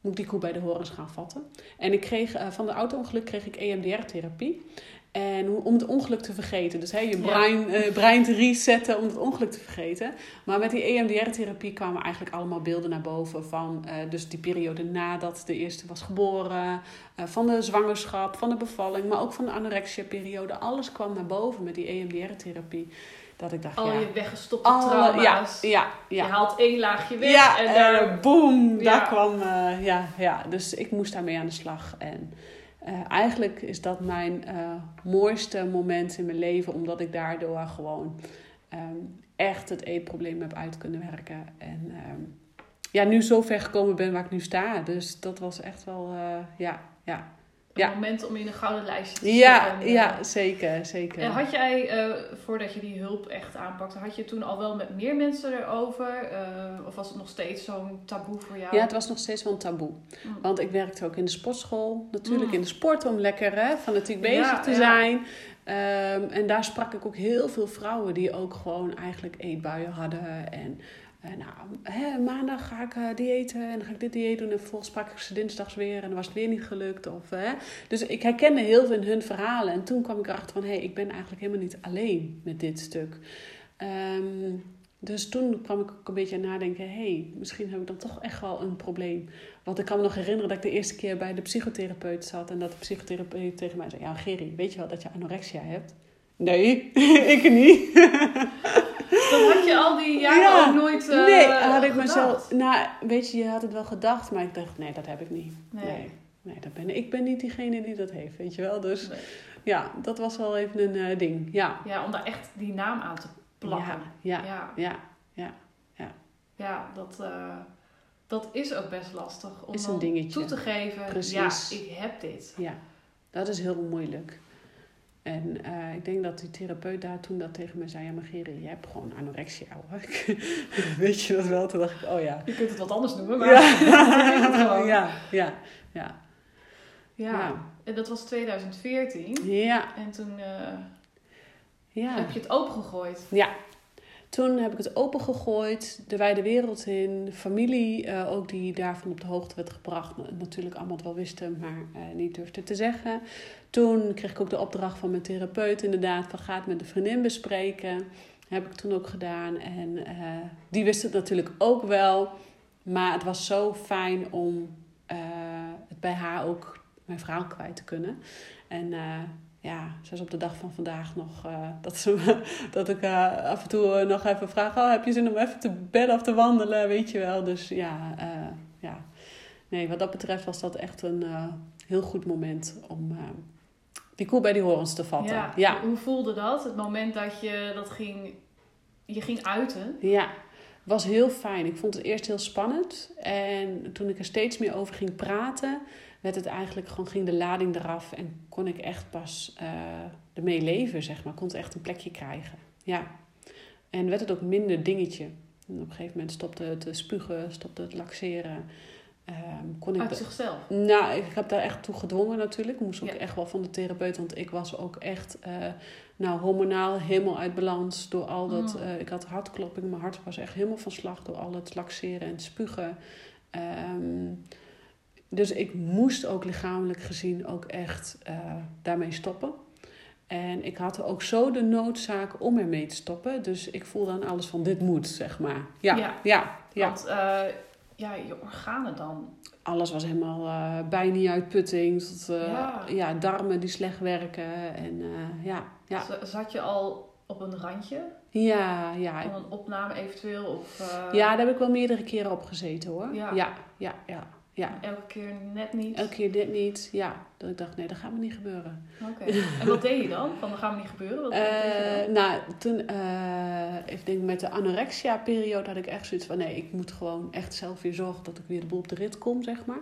moet ik die koe bij de horens gaan vatten. En ik kreeg, eh, van de auto-ongeluk kreeg ik EMDR-therapie. En om het ongeluk te vergeten. Dus hè, je Ja. brein, eh, brein te resetten om het ongeluk te vergeten. Maar met die EMDR-therapie kwamen eigenlijk allemaal beelden naar boven. Van eh, dus die periode nadat de eerste was geboren. van de zwangerschap, van de bevalling. Maar ook van de anorexia-periode. Alles kwam naar boven met die EMDR-therapie. Dat ik dacht, al ja... je weggestopte alle- ja, trauma's. ja, Je ja. haalt één laagje weg Ja, en daar... boom, Ja. daar kwam, eh, ja, ja. Dus ik moest daarmee aan de slag. En eh, eigenlijk is dat mijn eh, mooiste moment in mijn leven, omdat ik daardoor gewoon ehm, echt het eetprobleem heb uit kunnen werken. En ehm, ja, nu zo ver gekomen ben waar ik nu sta. Dus dat was echt wel, eh, ja, ja. Ja. moment om in een gouden lijstje te Ja, ja, eh, zeker, zeker. En had jij, eh, voordat je die hulp echt aanpakte, had je toen al wel met meer mensen erover? Eh, of was het nog steeds zo'n taboe voor jou? Ja, het was nog steeds wel een taboe. Mm. Want ik werkte ook in de sportschool. Natuurlijk Mm. in de sport om lekker hè, fanatiek bezig Ja, te ja. zijn. Ehm, en daar sprak ik ook heel veel vrouwen die ook gewoon eigenlijk eetbuien hadden. En nou, hè, maandag ga ik eh, diëten en dan ga ik dit dieet doen. En vervolgens sprak ik ze dinsdags weer en dan was het weer niet gelukt. Of, hè. Dus ik herkende heel veel in hun verhalen. En toen kwam ik erachter van, hé, hey, ik ben eigenlijk helemaal niet alleen met dit stuk. Ehm, dus toen kwam ik ook een beetje aan nadenken, hé, hey, misschien heb ik dan toch echt wel een probleem. Want ik kan me nog herinneren dat ik de eerste keer bij de psychotherapeut zat en dat de psychotherapeut tegen mij zei: Ja, Gerry, weet je wel dat je anorexia hebt? Nee, ik niet. Dat had je al die jaren Ja. ook nooit eh nee, had ik gedacht? mezelf. Nou, weet je, je had het wel gedacht, maar ik dacht: Nee, dat heb ik niet. Nee. Nee, nee dat ben, ik ben niet diegene die dat heeft, weet je wel. Dus Nee. ja, dat was wel even een eh, ding. Ja. Ja, om daar echt die naam aan te plakken. Ja, ja, ja. ja. Ja, dat, eh, dat is ook best lastig om Is een dan dingetje. toe te geven. Precies. Ja, ik heb dit. Ja, dat is heel moeilijk. En eh, ik denk dat die therapeut daar toen dat tegen me zei: Ja, maar Gerrie, je hebt gewoon anorexia hoor. Weet je dat wel? Toen dacht ik: Oh ja. Je kunt het wat anders noemen, maar ja, ja, ja. Ja. Ja. En dat was 2014. Ja, En toen eh, ja. heb je het opengegooid. Ja. Toen heb ik het opengegooid, de wijde wereld in, familie eh, ook die daarvan op de hoogte werd gebracht. Natuurlijk allemaal wel wisten, maar eh, niet durfde te zeggen. Toen kreeg ik ook de opdracht van mijn therapeut inderdaad van ga het met een vriendin bespreken. Heb ik toen ook gedaan en eh, die wist het natuurlijk ook wel. Maar het was zo fijn om het bij haar ook mijn verhaal kwijt te kunnen. En ja, zelfs op de dag van vandaag nog uh, dat, ze, dat ik uh, af en toe nog even vraag: oh, heb je zin om even te bedden of te wandelen? Weet je wel. Dus ja, ja. Nee, wat dat betreft was dat echt een heel goed moment om die koe bij die horens te vatten. Ja. ja. Hoe voelde dat? Het moment dat je dat ging, je ging uiten? Ja, was heel fijn. Ik vond het eerst heel spannend. En toen ik er steeds meer over ging praten, werd het eigenlijk gewoon, ging de lading eraf en kon ik echt pas uh, ermee leven, zeg maar. Kon het echt een plekje krijgen. Ja. En werd het ook minder dingetje. En op een gegeven moment stopte het spugen, stopte het laxeren. Um, kon ik Uit zichzelf? Nou, ik heb daar echt toe gedwongen natuurlijk. Ik moest ook echt wel van de therapeut, want ik was ook echt uh, nou, hormonaal helemaal uit balans door al dat. Uh, ik had hartklopping, mijn hart was echt helemaal van slag door al het laxeren en spugen. Um, dus ik moest ook lichamelijk gezien ook echt uh, daarmee stoppen. En ik had ook zo de noodzaak om ermee te stoppen. Dus ik voelde aan alles van dit moet, zeg maar. Ja, ja. ja, ja. Want uh, ja, je organen dan? Alles was helemaal uh, bijna uitputting. Tot, ja. ja. darmen die slecht werken. En ja, ja. Zat je al op een randje? Ja, ja. Van een opname eventueel? Of, Ja, daar heb ik wel meerdere keren op gezeten hoor. Ja, ja, ja. ja. Ja. Elke keer net niet? Elke keer dit niet, ja. Dat ik dacht, nee, dat gaat me niet gebeuren. Oké. En wat deed je dan? Van, dat gaat me niet gebeuren? Wat, uh, deed je Nou, toen, uh, ik denk met de anorexia-periode had ik echt zoiets van... nee, ik moet gewoon echt zelf weer zorgen dat ik weer de boel op de rit kom, zeg maar.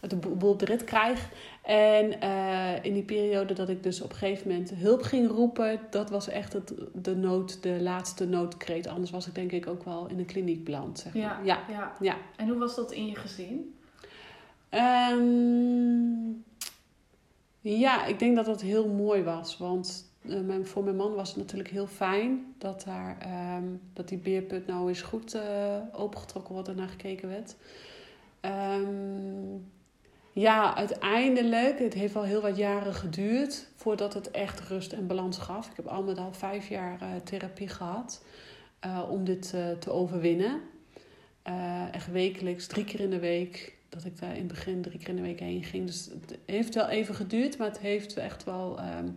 De boel op de rit krijg. En uh, in die periode dat ik dus op een gegeven moment hulp ging roepen... dat was echt het, de nood, de laatste noodkreet. Anders was ik denk ik ook wel in een kliniek beland, zeg maar. Ja, ja. ja. ja. En hoe was dat in je gezin? Um, ja, ik denk dat dat heel mooi was. Want mijn, voor mijn man was het natuurlijk heel fijn dat, daar, um, dat die beerput nou eens goed uh, opengetrokken wordt en naar gekeken werd. Um, ja, uiteindelijk, het heeft wel heel wat jaren geduurd voordat het echt rust en balans gaf. Ik heb al met al vijf jaar uh, therapie gehad om dit te overwinnen. echt wekelijks, drie keer in de week dat ik daar in het begin drie keer in de week heen ging. Dus het heeft wel even geduurd, maar het heeft echt wel ehm,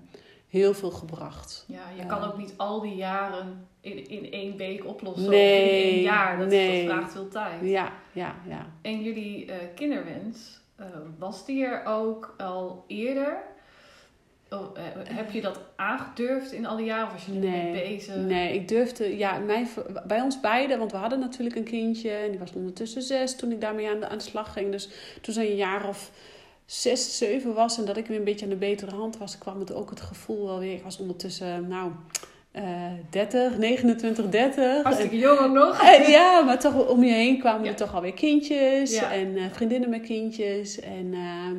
heel veel gebracht. Ja, je kan ook niet al die jaren in, in één week oplossen. Nee, of in één jaar. Dat, nee. dat vraagt veel tijd. Ja, ja, ja. En jullie uh, kinderwens, uh, was die er ook al eerder? Oh, eh, heb je dat aangedurfd in al die jaren of was je er nee, mee bezig? Nee, ik durfde, ja, mij, bij ons beiden, want we hadden natuurlijk een kindje en die was ondertussen zes toen ik daarmee aan de, aan de slag ging. Dus toen ze een jaar of zes, zeven was en dat ik weer een beetje aan de betere hand was, kwam het ook het gevoel wel weer. Ik was ondertussen, nou, uh, 30, 29, 30. Hartstikke jong ook nog. En, ja, maar toch om je heen kwamen er toch alweer kindjes en uh, vriendinnen met kindjes. En, uh,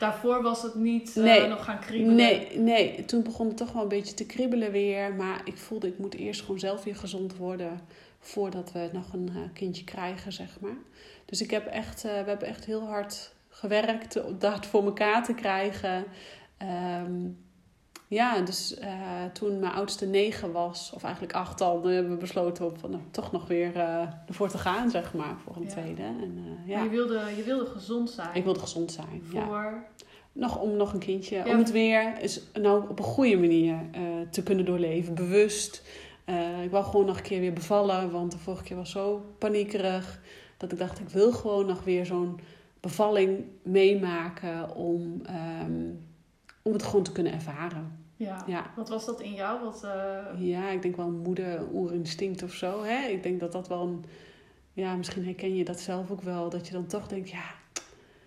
Daarvoor was het niet uh, nog gaan kriebelen? Nee, nee, toen begon het toch wel een beetje te kriebelen weer. Maar ik voelde, ik moet eerst gewoon zelf weer gezond worden voordat we nog een kindje krijgen, zeg maar. Dus ik heb echt, we hebben echt heel hard gewerkt om dat voor elkaar te krijgen. Um, ja, dus uh, toen mijn oudste negen was, of eigenlijk acht al, hebben we besloten om van, nou, toch nog weer uh, ervoor te gaan, zeg maar, voor een tweede. En, uh, ja. je, wilde, je wilde gezond zijn? Ik wilde gezond zijn, voor... ja. Nog, om nog een kindje, om het weer is, nou, op een goede manier te kunnen doorleven, bewust. ik wou gewoon nog een keer weer bevallen, want de vorige keer was zo paniekerig. Dat ik dacht, ik wil gewoon nog weer zo'n bevalling meemaken om... Um, om het gewoon te kunnen ervaren. Ja. ja. Wat was dat in jou? Wat, uh... Ja, ik denk wel moeder, oerinstinct of zo. Hè? Ik denk dat dat wel een... Ja, misschien herken je dat zelf ook wel. Dat je dan toch denkt, ja...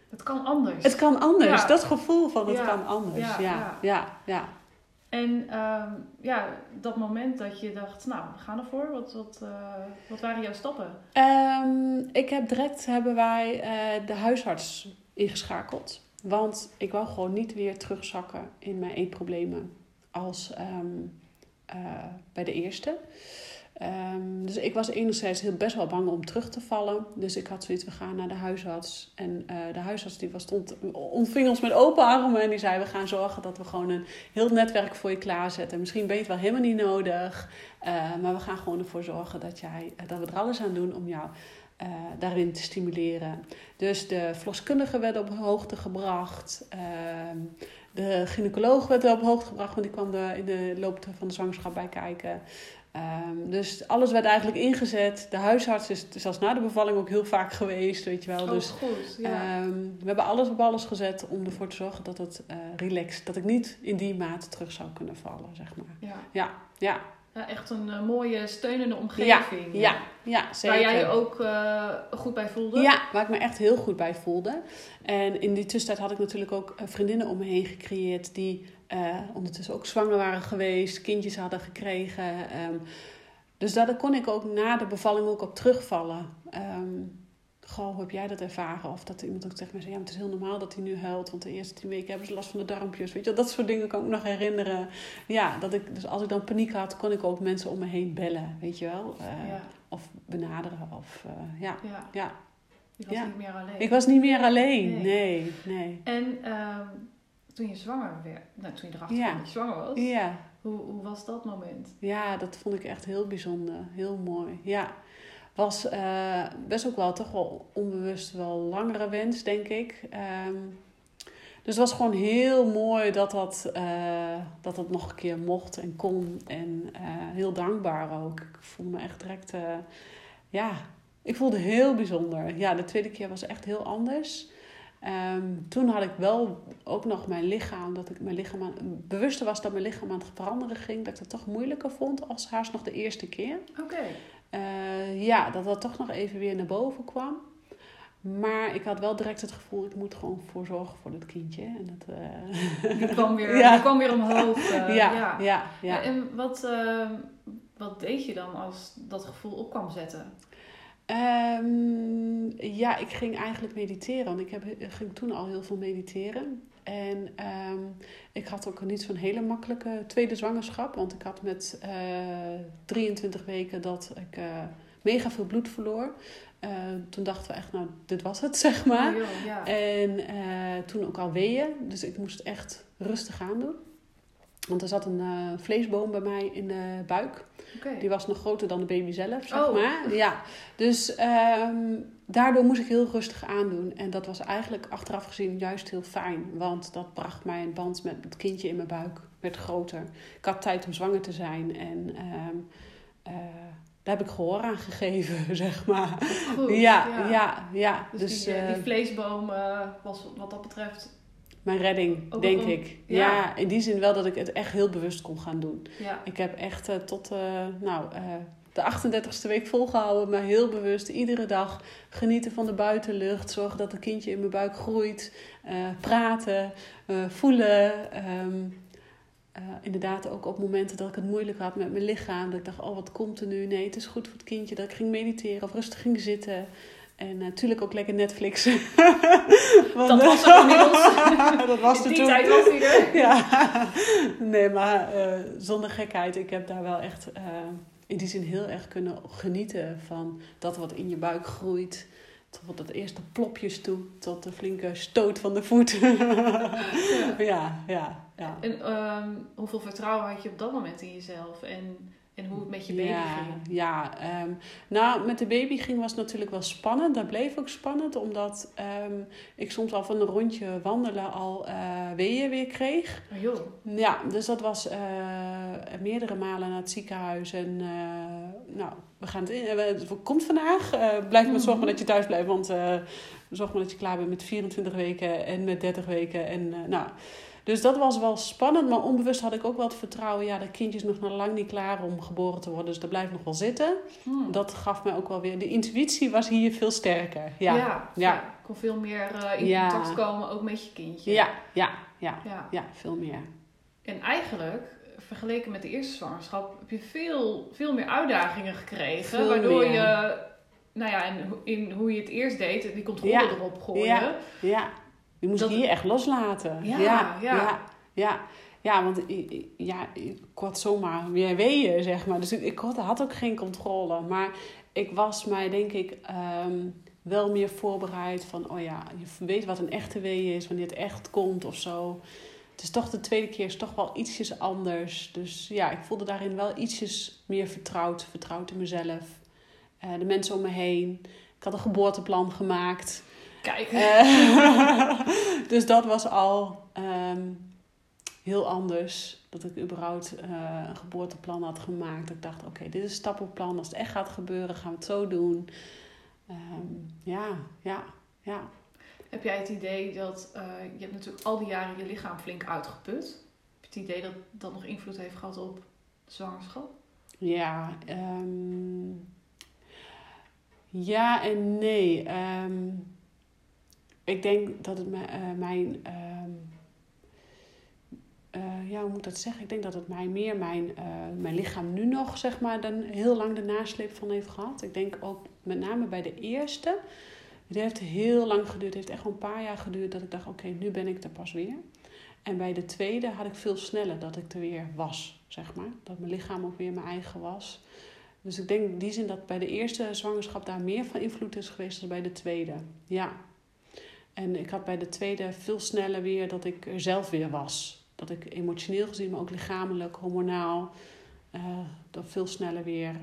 Het kan anders. Het kan anders. Ja. Dat gevoel van het kan anders. Ja, ja, ja. En uh, ja, dat moment dat je dacht, nou, we gaan ervoor. Wat, wat, uh, wat waren jouw stappen? Um, ik heb direct, hebben wij uh, de huisarts ingeschakeld. Want ik wou gewoon niet weer terugzakken in mijn eetproblemen als um, uh, bij de eerste. Um, dus ik was enerzijds heel best wel bang om terug te vallen. Dus ik had zoiets, we gaan naar de huisarts. En uh, de huisarts die was, stond, ontving ons met open armen. En die zei, we gaan zorgen dat we gewoon een heel netwerk voor je klaarzetten. Misschien ben je het wel helemaal niet nodig. Uh, maar we gaan gewoon ervoor zorgen dat, jij, dat we er alles aan doen om jou eh, daarin te stimuleren. Dus de verloskundige werd op hoogte gebracht. De gynaecoloog werd op hoogte gebracht, want die kwam er in de loop van de zwangerschap bij kijken. Ehm, dus alles werd eigenlijk ingezet. De huisarts is zelfs na de bevalling ook heel vaak geweest, weet je wel. Oh, dus goed. Ja. ehm, we hebben alles op alles gezet om ervoor te zorgen dat het eh relaxed, dat ik niet in die mate terug zou kunnen vallen, zeg maar. ja. Ja, ja, Ja, echt een eh, mooie steunende omgeving. ja, ja, zeker. Waar jij je ook eh, goed bij voelde. Ja, waar ik me echt heel goed bij voelde. En in die tussentijd had ik natuurlijk ook eh, vriendinnen om me heen gecreëerd die eh, ondertussen ook zwanger waren geweest, kindjes hadden gekregen. Ehm, dus daar kon ik ook na de bevalling ook op terugvallen. Ehm goh, hoe heb jij dat ervaren? Of dat iemand ook tegen mij zei, ja, het is heel normaal dat hij nu huilt, want de eerste tien weken hebben ze last van de darmpjes. Weet je, dat soort dingen kan ik me nog herinneren. Ja, dat ik, dus als ik dan paniek had, kon ik ook mensen om me heen bellen, weet je wel. Eh, Ja, Of benaderen. Of, eh, ja. ja. ja, Je was niet meer alleen. ik was niet meer alleen. Nee. Nee, nee. En ehm, toen je zwanger werd, nou, toen je erachter Ja. kwam dat je zwanger was, Ja. hoe, hoe was dat moment? ja, dat vond ik echt heel bijzonder. Heel mooi. Ja. Was eh, best ook wel toch wel onbewust wel langere wens, denk ik. Ehm, dus het was gewoon heel mooi dat dat, eh, dat dat nog een keer mocht en kon. En eh, heel dankbaar ook. Ik voelde me echt direct... ja, ik voelde heel bijzonder. Ja, de tweede keer was echt heel anders. Ehm, toen had ik wel ook nog mijn lichaam, dat ik mijn lichaam aan, bewuster was dat mijn lichaam aan het veranderen ging, dat ik het toch moeilijker vond als haast nog de eerste keer. Oké. Eh, ja, dat dat toch nog even weer naar boven kwam. Maar ik had wel direct het gevoel, ik moet gewoon voor zorgen voor dit kindje. En dat, eh, Die kwam weer, Ja. die kwam weer omhoog. eh, ja, ja. ja, ja. En wat, wat deed je dan als dat gevoel op kwam zetten? Ehm, ja, ik ging eigenlijk mediteren. Want ik heb, ik ging toen al heel veel mediteren. En ehm, ik had ook niet zo'n hele makkelijke tweede zwangerschap. Want ik had met eh 23 weken dat ik eh, mega veel bloed verloor. Eh, toen dachten we echt, nou, dit was het, zeg maar. Oh, joh, ja. En eh, toen ook al weeën. Dus ik moest echt rustig aan doen. Want er zat een eh, vleesboom bij mij in de buik. Die was nog groter dan de baby zelf, zeg Oh. maar. Ja. Dus ehm, daardoor moest ik heel rustig aandoen. En dat was eigenlijk achteraf gezien juist heel fijn. Want dat bracht mijn band met het kindje in mijn buik werd groter. Ik had tijd om zwanger te zijn. En ehm, eh, daar heb ik gehoor aan gegeven, zeg maar. Goed, ja, ja, ja, Dus, Dus, die, eh, eh, die vleesboom eh, was wat dat betreft... mijn redding, Ook denk ik. ja. Ja. in die zin wel dat ik het echt heel bewust kon gaan doen. Ja, Ik heb echt eh, tot eh, nou, eh, de 38ste week volgehouden, maar heel bewust iedere dag genieten van de buitenlucht. Zorgen dat het kindje in mijn buik groeit. praten, voelen. ehm, eh, inderdaad, ook op momenten dat ik het moeilijk had met mijn lichaam. Dat ik dacht, oh wat komt er nu? Nee, het is goed voor het kindje. Dat ik ging mediteren of rustig ging zitten. En natuurlijk ook lekker Netflix. Want, dat was er inmiddels. dat was er die toen. tijd was hij er. Ja, nee, maar eh, zonder gekheid. Ik heb daar wel echt eh, in die zin heel erg kunnen genieten van dat wat in je buik groeit. Tot dat eerste plopjes toe, tot de flinke stoot van de voet. ja, ja, ja. En ehm, hoeveel vertrouwen had je op dat moment in jezelf? En, en hoe het met je baby ja, ging? Ja, ehm, nou, met de baby ging was natuurlijk wel spannend. Dat bleef ook spannend, omdat ehm, ik soms al van een rondje wandelen al eh weeën weer kreeg. Oh joh. Ja, dus dat was eh, meerdere malen naar het ziekenhuis. En eh, nou, we gaan het in. Het komt vandaag. Blijf maar Mhm. zorg maar dat je thuis blijft. Want zorg maar dat je klaar bent met 24 weken en met 30 weken. En, nou, dus dat was wel spannend. Maar onbewust had ik ook wel het vertrouwen. Ja, dat kindje is nog lang niet klaar om geboren te worden. Dus dat blijft nog wel zitten. Hmm. Dat gaf mij ook wel weer... De intuïtie was hier veel sterker. ja, Ja, ja. ja. kon veel meer eh, in Ja. contact komen, ook met je kindje. ja, ja, ja, ja. ja veel meer. En eigenlijk, vergeleken met de eerste zwangerschap, heb je veel, veel meer uitdagingen gekregen. Veel waardoor meer. je, nou ja, en in hoe je het eerst deed, die controle Ja. erop gooien. Ja. Ja, die moest Dat- hier echt loslaten. Ja, ja, ja. ja. want ja, ik had zomaar weer weeën, zeg maar. Dus ik, ik had, had ook geen controle. Maar ik was mij, denk ik, ehm, wel meer voorbereid van... oh ja, je weet wat een echte wee is, wanneer het echt komt of zo. Het is toch de tweede keer is toch wel ietsjes anders. Dus ja, ik voelde daarin wel ietsjes meer vertrouwd. Vertrouwd in mezelf. Eh, de mensen om me heen. Ik had een geboorteplan gemaakt. Kijk. Eh, dus dat was al ehm, heel anders. Dat ik überhaupt eh, een geboorteplan had gemaakt. Ik dacht, oké, dit is een stappenplan. Als het echt gaat gebeuren, gaan we het zo doen. Ehm, ja, ja, ja. Heb jij het idee dat, eh, je hebt natuurlijk al die jaren je lichaam flink uitgeput. Heb je het idee dat dat nog invloed heeft gehad op de zwangerschap? Ja, ehm, ja en nee. Ehm, ik denk dat het eh, mijn. ehm, eh, ja, hoe moet ik dat zeggen? Ik denk dat het mij meer mijn, eh, mijn lichaam nu nog, zeg maar, dan heel lang de nasleep van heeft gehad. Ik denk ook met name bij de eerste. Het heeft heel lang geduurd. Het heeft echt wel een paar jaar geduurd dat ik dacht: oké, nu ben ik er pas weer. En bij de tweede had ik veel sneller dat ik er weer was, zeg maar. Dat mijn lichaam ook weer mijn eigen was. Dus ik denk in die zin dat bij de eerste zwangerschap daar meer van invloed is geweest dan bij de tweede. Ja. En ik had bij de tweede veel sneller weer dat ik er zelf weer was. Dat ik emotioneel gezien, maar ook lichamelijk, hormonaal, eh, dat veel sneller weer.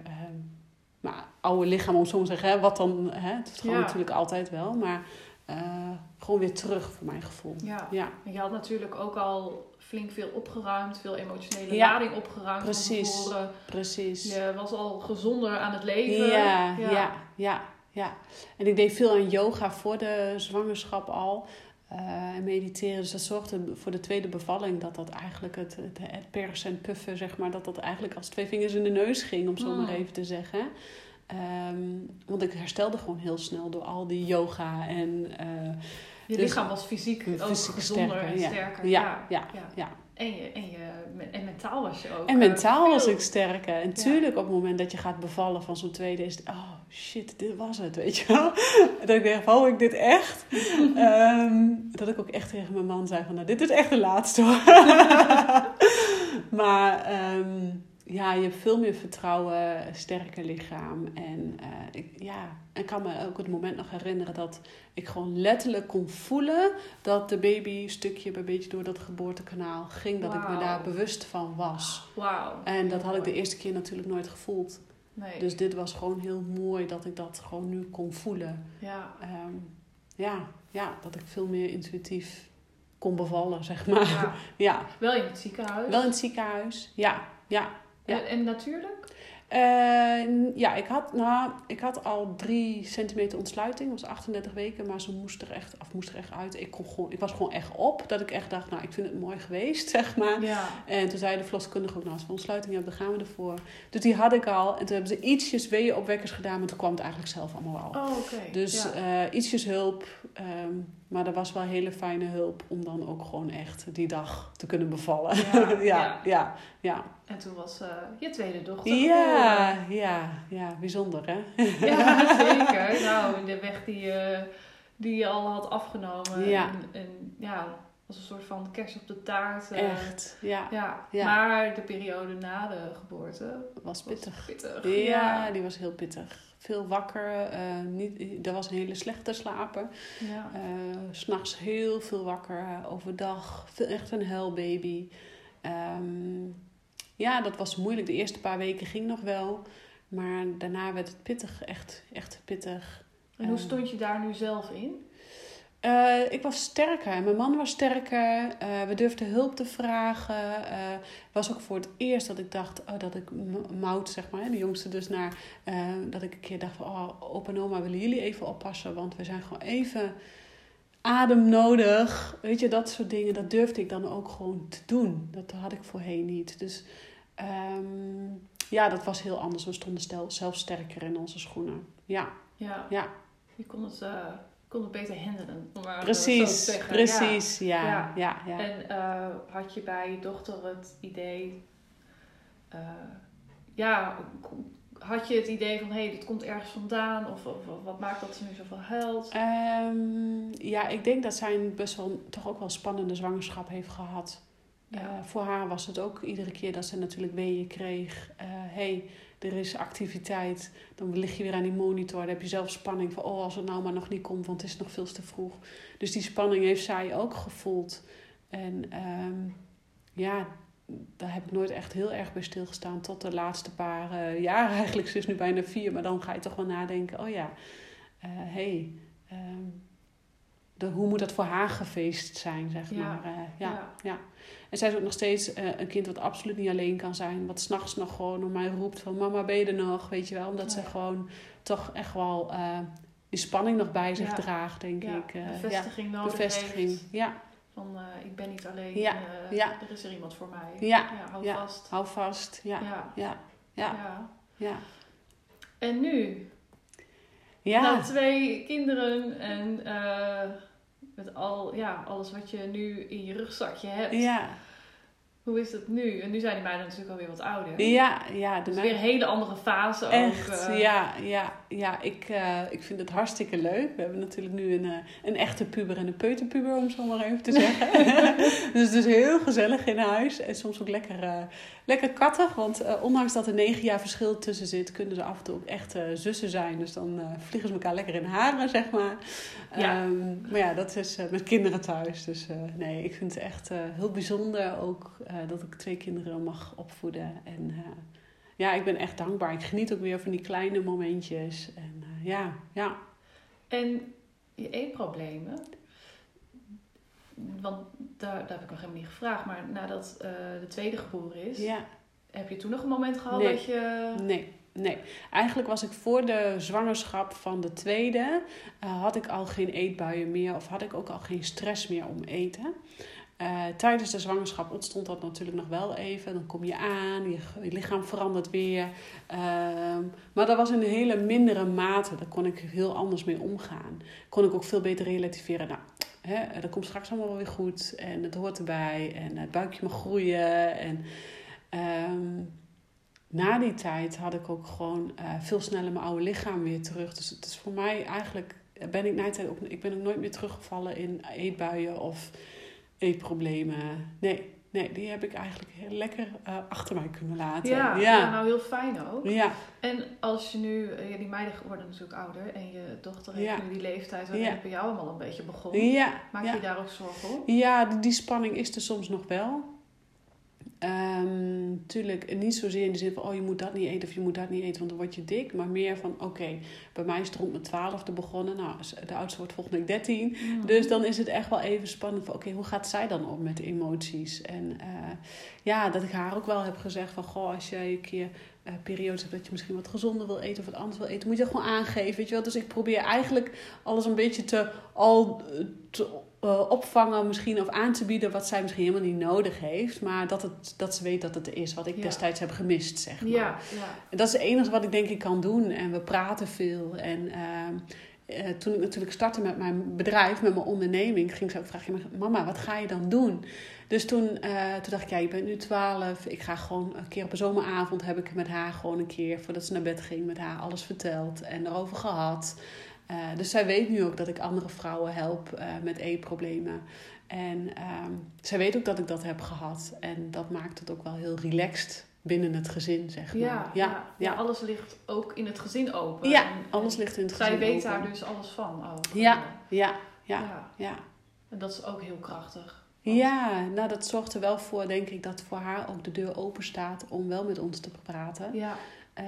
maar oude lichaam, om zo te zeggen, hè, wat dan, hè, het is gewoon Ja. natuurlijk altijd wel, maar eh, gewoon weer terug voor mijn gevoel. Ja. Ja, En je had natuurlijk ook al flink veel opgeruimd, veel emotionele Ja, lading opgeruimd precies. precies. Je was al gezonder aan het leven. Ja, ja, ja, ja, En ik deed veel aan yoga voor de zwangerschap al. eh, en mediteren. Dus dat zorgde voor de tweede bevalling dat dat eigenlijk het, het, het persen en puffen, zeg maar, dat dat eigenlijk als twee vingers in de neus ging, om zo maar even te zeggen. Ehm, want ik herstelde gewoon heel snel door al die yoga en eh, Je Dus- lichaam was fysiek ook gezonder sterker, en ja. sterker. Ja, ja, ja. ja. En, je, en, je, en mentaal was je ook. En eh, mentaal was ik sterker. En tuurlijk, op het moment dat je gaat bevallen van zo'n tweede, is het, oh shit, dit was het, weet je wel. dat ik dacht, hou ik dit echt? Ehm, dat ik ook echt tegen mijn man zei van, nou, dit is echt de laatste hoor. maar ehm, ja, je hebt veel meer vertrouwen, een sterker lichaam. En eh, ik, ja, ik kan me ook het moment nog herinneren dat ik gewoon letterlijk kon voelen dat de baby stukje bij beetje door dat geboortekanaal ging. Dat ik me daar bewust van was. Wauw. En dat had ik de eerste keer natuurlijk nooit gevoeld. Nee. Dus dit was gewoon heel mooi dat ik dat gewoon nu kon voelen. ja. Ehm, ja, ja, dat ik veel meer intuïtief kon bevallen, zeg maar. Ja, ja. Wel in het ziekenhuis. wel in het ziekenhuis. Ja, ja. Ja. En, en natuurlijk? Eh, ja, ik had, nou, ik had al drie centimeter ontsluiting. Dat was 38 weken, maar ze moest er echt, of moest er echt uit. Ik, kon gewoon, ik was gewoon echt op. Dat ik echt dacht, nou, ik vind het mooi geweest, zeg maar. Ja. En toen zei de verloskundige ook, nou, als we ontsluiting hebben, dan gaan we ervoor. Dus die had ik al. En toen hebben ze ietsjes weeënopwekkers gedaan, maar toen kwam het eigenlijk zelf allemaal al. Oh. Dus ja. eh, ietsjes hulp. ehm, maar er was wel hele fijne hulp om dan ook gewoon echt die dag te kunnen bevallen. Ja, ja, ja. ja, ja. En toen was eh, je tweede dochter Ja, ja, ja, bijzonder hè? Ja, zeker. Nou, de weg die je, die je al had afgenomen. Ja. En, en ja, als een soort van kerst op de taart. eh, Echt, ja, Ja. Ja. maar de periode na de geboorte was was pittig. pittig. Ja, die was heel pittig. Veel wakker, eh, niet, er was een hele slechte slaper. ja. S S'nachts heel veel wakker, eh, overdag veel, echt een huilbaby. Ehm, ja, dat was moeilijk. De eerste paar weken ging nog wel. Maar daarna werd het pittig, echt, echt pittig. En hoe stond je daar nu zelf in? Eh, ik was sterker. Mijn man was sterker. Eh, we durfden hulp te vragen. Eh, Het was ook voor het eerst dat ik dacht oh, dat ik Mout, zeg maar, de jongste, dus naar. eh, dat ik een keer dacht van, oh, opa en oma willen jullie even oppassen, want we zijn gewoon even adem nodig. Weet je, dat soort dingen. Dat durfde ik dan ook gewoon te doen. Dat had ik voorheen niet. Dus ehm, ja, dat was heel anders. We stonden zelf sterker in onze schoenen. Ja, Ja. ja. Je kon het, eh, kon het beter handelen. Om maar zo te precies. Precies, ja. Ja. ja, ja. En eh, had je bij je dochter het idee... eh, ja, had je het idee van... Hé, hey, dit komt ergens vandaan? Of, of, of wat maakt dat ze nu zoveel huilt? Ehm, ja, ik denk dat zij een best wel toch ook wel spannende zwangerschap heeft gehad. Ja. Eh, voor haar was het ook iedere keer dat ze natuurlijk weeën kreeg. Hé, hey, er is activiteit. Dan lig je weer aan die monitor. Dan heb je zelf spanning van... oh, als het nou maar nog niet komt, want het is nog veel te vroeg. Dus die spanning heeft zij ook gevoeld. En ehm, ja, daar heb ik nooit echt heel erg bij stilgestaan. Tot de laatste paar eh, jaar eigenlijk. Ze is nu bijna vier. Maar dan ga je toch wel nadenken... oh ja, eh, hey, ehm, de, hoe moet dat voor haar gefeest zijn, zeg Ja. maar. Eh, ja, Ja. ja. En zij is ook nog steeds eh, een kind wat absoluut niet alleen kan zijn. Wat s'nachts nog gewoon om mij roept van mama ben je er nog, weet je wel. Omdat ze gewoon toch echt wel eh, die spanning nog bij zich Ja. draagt, denk Ja, ik. Ja, bevestiging nodig bevestiging. heeft. Ja, Van ik ben niet alleen, Ja, ja. er is er iemand voor mij. Ja, hou ja. vast. hou vast. Ja, Ja. ja, ja. En nu, Ja, na twee kinderen en met al, ja, alles wat je nu in je rugzakje hebt. ja, Hoe is het nu? En nu zijn die meiden natuurlijk alweer wat ouder. ja, ja. De Dus weer een hele andere fase Echt, ook. eh. ja, ja, ja. Ik, eh, ik vind het hartstikke leuk. We hebben natuurlijk nu een, eh, een echte puber en een peuterpuber, om zo maar even te zeggen. dus het is heel gezellig in huis. En soms ook lekker, eh, lekker kattig. Want ondanks dat er negen jaar verschil tussen zit, kunnen ze af en toe ook echt zussen zijn. Dus dan vliegen ze elkaar lekker in haren, zeg maar. Ja. Ehm, maar ja, dat is met kinderen thuis. Dus nee, ik vind het echt heel bijzonder ook dat ik twee kinderen mag opvoeden. En ja, ik ben echt dankbaar. Ik geniet ook weer van die kleine momentjes. En eh, ja, ja. En je eetproblemen. Want daar, daar heb ik nog helemaal niet gevraagd. Maar nadat eh, de tweede geboren is, ja. heb je toen nog een moment gehad Nee. dat je. Nee, nee. Eigenlijk was ik voor de zwangerschap van de tweede, eh, had ik al geen eetbuien meer of had ik ook al geen stress meer om eten. Eh, tijdens de zwangerschap ontstond dat natuurlijk nog wel even. Dan kom je aan, je, je lichaam verandert weer. Ehm, maar dat was in een hele mindere mate. Daar kon ik heel anders mee omgaan. Kon ik ook veel beter relativeren. Nou, hè, dat komt straks allemaal wel weer goed. En het hoort erbij. En het buikje mag groeien. En ehm, na die tijd had ik ook gewoon eh, veel sneller mijn oude lichaam weer terug. Dus het is voor mij eigenlijk... Ben ik, na die tijd ook, ik ben ook nooit meer teruggevallen in eetbuien of eetproblemen. Nee, nee die heb ik eigenlijk heel lekker eh, achter mij kunnen laten. Ja, ja. ja. nou heel fijn ook. ja. En als je nu, eh, ja, die meiden worden natuurlijk ouder en je dochter heeft nu die leeftijd waarin het bij jou allemaal een beetje begon. Ja, Maak je daar ook zorgen om? Ja, die, die spanning is er soms nog wel. Ehm tuurlijk, niet zozeer in de zin van, oh je moet dat niet eten of je moet dat niet eten, want dan word je dik. Maar meer van, oké, bij mij is het rond mijn twaalfde begonnen. Nou, de oudste wordt volgende week 13. Mhm. Dus dan is het echt wel even spannend van, oké, hoe gaat zij dan om met de emoties? En eh, ja, dat ik haar ook wel heb gezegd van, goh, als jij een keer eh periodes hebt dat je misschien wat gezonder wil eten of wat anders wil eten, moet je dat gewoon aangeven, weet je wel. Dus ik probeer eigenlijk alles een beetje te, al, eh, te eh, opvangen misschien of aan te bieden wat zij misschien helemaal niet nodig heeft. Maar dat, het, dat ze weet dat het is, wat ik Ja. destijds heb gemist, zeg maar. Ja, ja. En dat is het enige wat ik denk ik kan doen. En we praten veel. En ehm, eh, toen ik natuurlijk startte met mijn bedrijf, met mijn onderneming, ging ze ook vragen: "Ja, maar Mama, wat ga je dan doen? Dus toen, eh, toen dacht ik: Ja, je bent nu 12. Ik ga gewoon een keer op een zomeravond heb ik met haar gewoon een keer, voordat ze naar bed ging, met haar alles verteld en erover gehad. Eh, dus zij weet nu ook dat ik andere vrouwen help eh, met eetproblemen. En ehm, zij weet ook dat ik dat heb gehad. En dat maakt het ook wel heel relaxed binnen het gezin, zeg maar. Ja, ja, ja. ja. alles ligt ook in het gezin open. Ja, En- alles ligt in het Zij gezin weet open. daar dus alles van ook. Ja, ja, ja. ja, ja. En dat is ook heel krachtig. Ja, nou dat zorgt er wel voor, denk ik, dat voor haar ook de deur open staat om wel met ons te praten. Ja, Eh,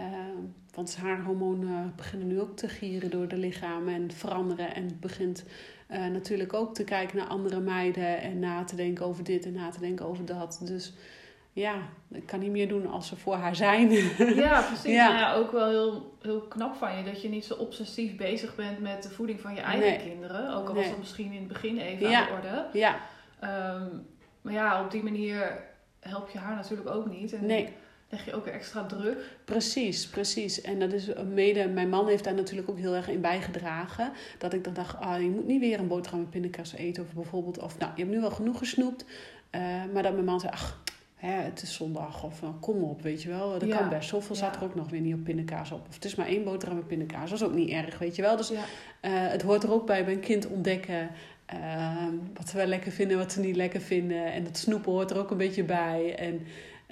want haar hormonen beginnen nu ook te gieren door de lichaam en veranderen. En begint eh, natuurlijk ook te kijken naar andere meiden en na te denken over dit en na te denken over dat. Dus ja, ik kan niet meer doen als ze voor haar zijn. ja precies. Ja. Nou ja, ook wel heel, heel knap van je dat je niet zo obsessief bezig bent met de voeding van je eigen Nee. kinderen. Ook al Nee. was dat misschien in het begin even Ja. aan de orde. ja, Ehm, maar ja, op die manier help je haar natuurlijk ook niet. En nee. Leg je ook weer extra druk. Precies, precies. En dat is mede, mijn man heeft daar natuurlijk ook heel erg in bijgedragen. Dat ik dan dacht, ah, je moet niet weer een boterham met pindakaas eten. Of bijvoorbeeld, of nou, je hebt nu wel genoeg gesnoept. Eh, maar dat mijn man zei, ach, hè, het is zondag. Of eh, kom op, weet je wel. Dat Ja, kan best. Zoveel ja. zat er ook nog weer niet op pindakaas op. Of het is maar één boterham met pindakaas. Dat is ook niet erg, weet je wel. Dus Ja. eh, het hoort er ook bij bij een kind ontdekken. wat ze wel lekker vinden, wat ze niet lekker vinden. En dat snoepen hoort er ook een beetje bij. En,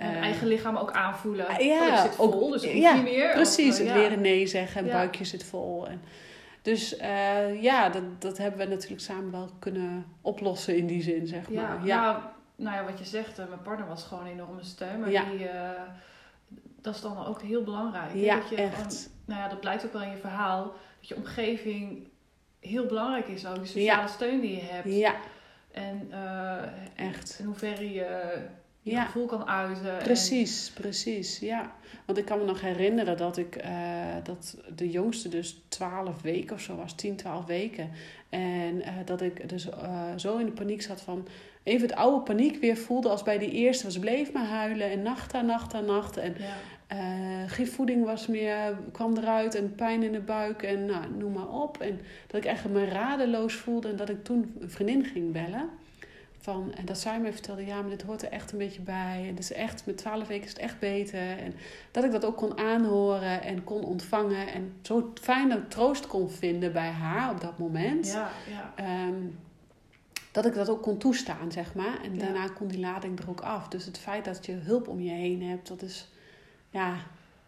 En eh, eigen lichaam ook aanvoelen. Ah, ja, oh, ik zit vol, ook- dus ik ja, niet meer. Precies, eh, ja. leren nee zeggen en Ja. buikje zit vol. En, dus eh, ja, dat, dat hebben we natuurlijk samen wel kunnen oplossen in die zin, zeg maar. Ja, Nou, nou ja, wat je zegt, mijn partner was gewoon een enorme steun. Maar die, dat is dan ook heel belangrijk. ja dat je Gewoon, nou ja, dat blijkt ook wel in je verhaal. dat je omgeving heel belangrijk is ook. De sociale steun die je hebt. Ja. En echt. In hoeverre je je ja. gevoel kan uiten. Precies, precies, ja. Want ik kan me nog herinneren dat ik uh, dat de jongste dus 12 weken of zo was, 10, 12 weken. En uh, dat ik dus uh, zo in de paniek zat van even het oude paniek weer voelde als bij die eerste. Ze bleef maar huilen en nacht aan nacht aan nacht. En ja. geen voeding was meer, kwam eruit en pijn in de buik en nou, noem maar op. En dat ik eigenlijk me radeloos voelde en dat ik toen een vriendin ging bellen. Van, en dat zij me vertelde, ja, maar dit hoort er echt een beetje bij. En dus echt, met twaalf weken is het echt beter. En dat ik dat ook kon aanhoren en kon ontvangen. En zo fijn ik troost kon vinden bij haar op dat moment. Ja, ja. Um, dat ik dat ook kon toestaan, zeg maar. En ja. daarna kon die lading er ook af. Dus het feit dat je hulp om je heen hebt, dat is ja,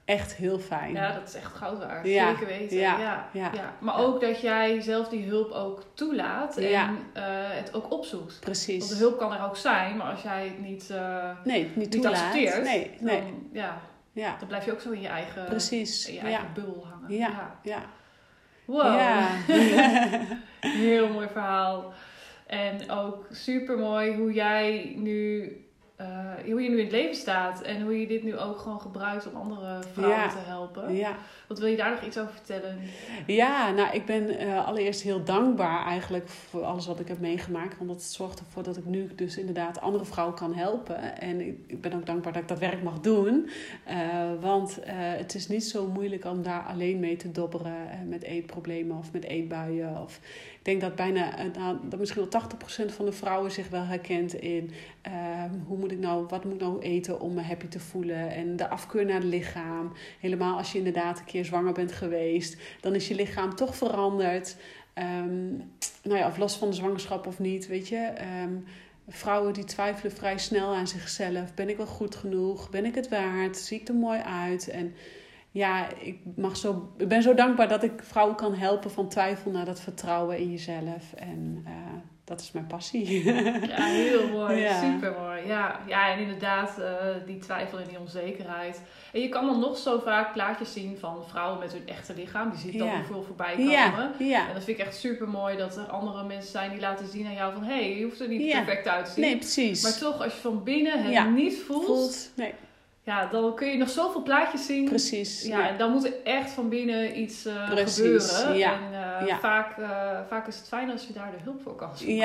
echt heel fijn. Ja, dat is echt goud waard. Ja. Zeker weten. Ja. Ja. ja. Maar ook dat jij zelf die hulp ook toelaat en uh, het ook opzoekt. Precies. Want de hulp kan er ook zijn, maar als jij het niet, uh, nee, niet, niet accepteert, nee, nee. Dan, ja, ja. dan blijf je ook zo in je eigen, Precies. In je eigen bubbel hangen. Ja, ja. Wow. Ja. Heel mooi verhaal. En ook super mooi hoe jij nu uh, hoe je nu in het leven staat en hoe je dit nu ook gewoon gebruikt om andere vrouwen te helpen. Ja. Wat wil je daar nog iets over vertellen? Ja, nou, ik ben uh, allereerst heel dankbaar eigenlijk voor alles wat ik heb meegemaakt. Want dat zorgt ervoor dat ik nu dus inderdaad andere vrouwen kan helpen. En ik, ben ook dankbaar dat ik dat werk mag doen. Uh, want het is niet zo moeilijk om daar alleen mee te dobberen met eetproblemen of met eetbuien. Of, ik denk dat bijna, nou, dat misschien wel 80% van de vrouwen zich wel herkent in hoe moet ik nou, wat moet ik nou eten om me happy te voelen. En de afkeur naar het lichaam. Helemaal als je inderdaad een keer zwanger bent geweest, dan is je lichaam toch veranderd. Um, nou ja, of los van de zwangerschap of niet, weet je. Um, vrouwen die twijfelen vrij snel aan zichzelf. Ben ik wel goed genoeg? Ben ik het waard? Zie ik er mooi uit? En ja, ik, mag zo, ik ben zo dankbaar dat ik vrouwen kan helpen van twijfel naar dat vertrouwen in jezelf. En uh, dat is mijn passie. Ja, heel mooi. Ja. Super mooi. Ja, ja en inderdaad, uh, die twijfel en die onzekerheid. En je kan dan nog zo vaak plaatjes zien van vrouwen met hun echte lichaam. Die zie je dan ja. veel voorbij komen. Ja. ja. En dat vind ik echt super mooi dat er andere mensen zijn die laten zien aan jou van... hé, hey, je hoeft er niet perfect uit te zien. Nee, precies. Maar toch, als je van binnen het niet voelt... voelt nee ja, dan kun je nog zoveel plaatjes zien. Precies. Ja, en dan moet er echt van binnen iets uh, gebeuren. Ja. En uh, ja. Vaak, uh, vaak is het fijn als je daar de hulp voor kan zoeken.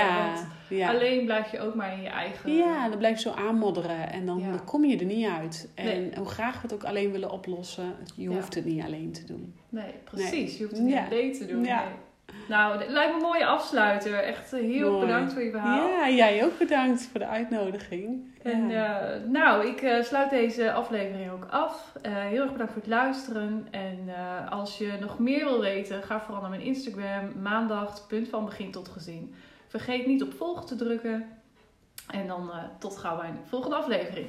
Ja. Alleen blijf je ook maar in je eigen... Ja, dan blijf je zo aanmodderen. En dan, dan kom je er niet uit. En nee. hoe graag we het ook alleen willen oplossen, je hoeft het niet alleen te doen. Nee, precies. Nee. Je hoeft het niet alleen te doen. Nee. Nou, het lijkt me een mooie afsluiter. Echt heel Mooi. bedankt voor je verhaal. Ja, jij ook bedankt voor de uitnodiging. En uh, nou, ik uh, sluit deze aflevering ook af. Uh, heel erg bedankt voor het luisteren. En als je nog meer wil weten, ga vooral naar mijn Instagram. Maandag, punt van begin tot gezien. Vergeet niet op volgen te drukken. En dan tot gauw bij een volgende aflevering.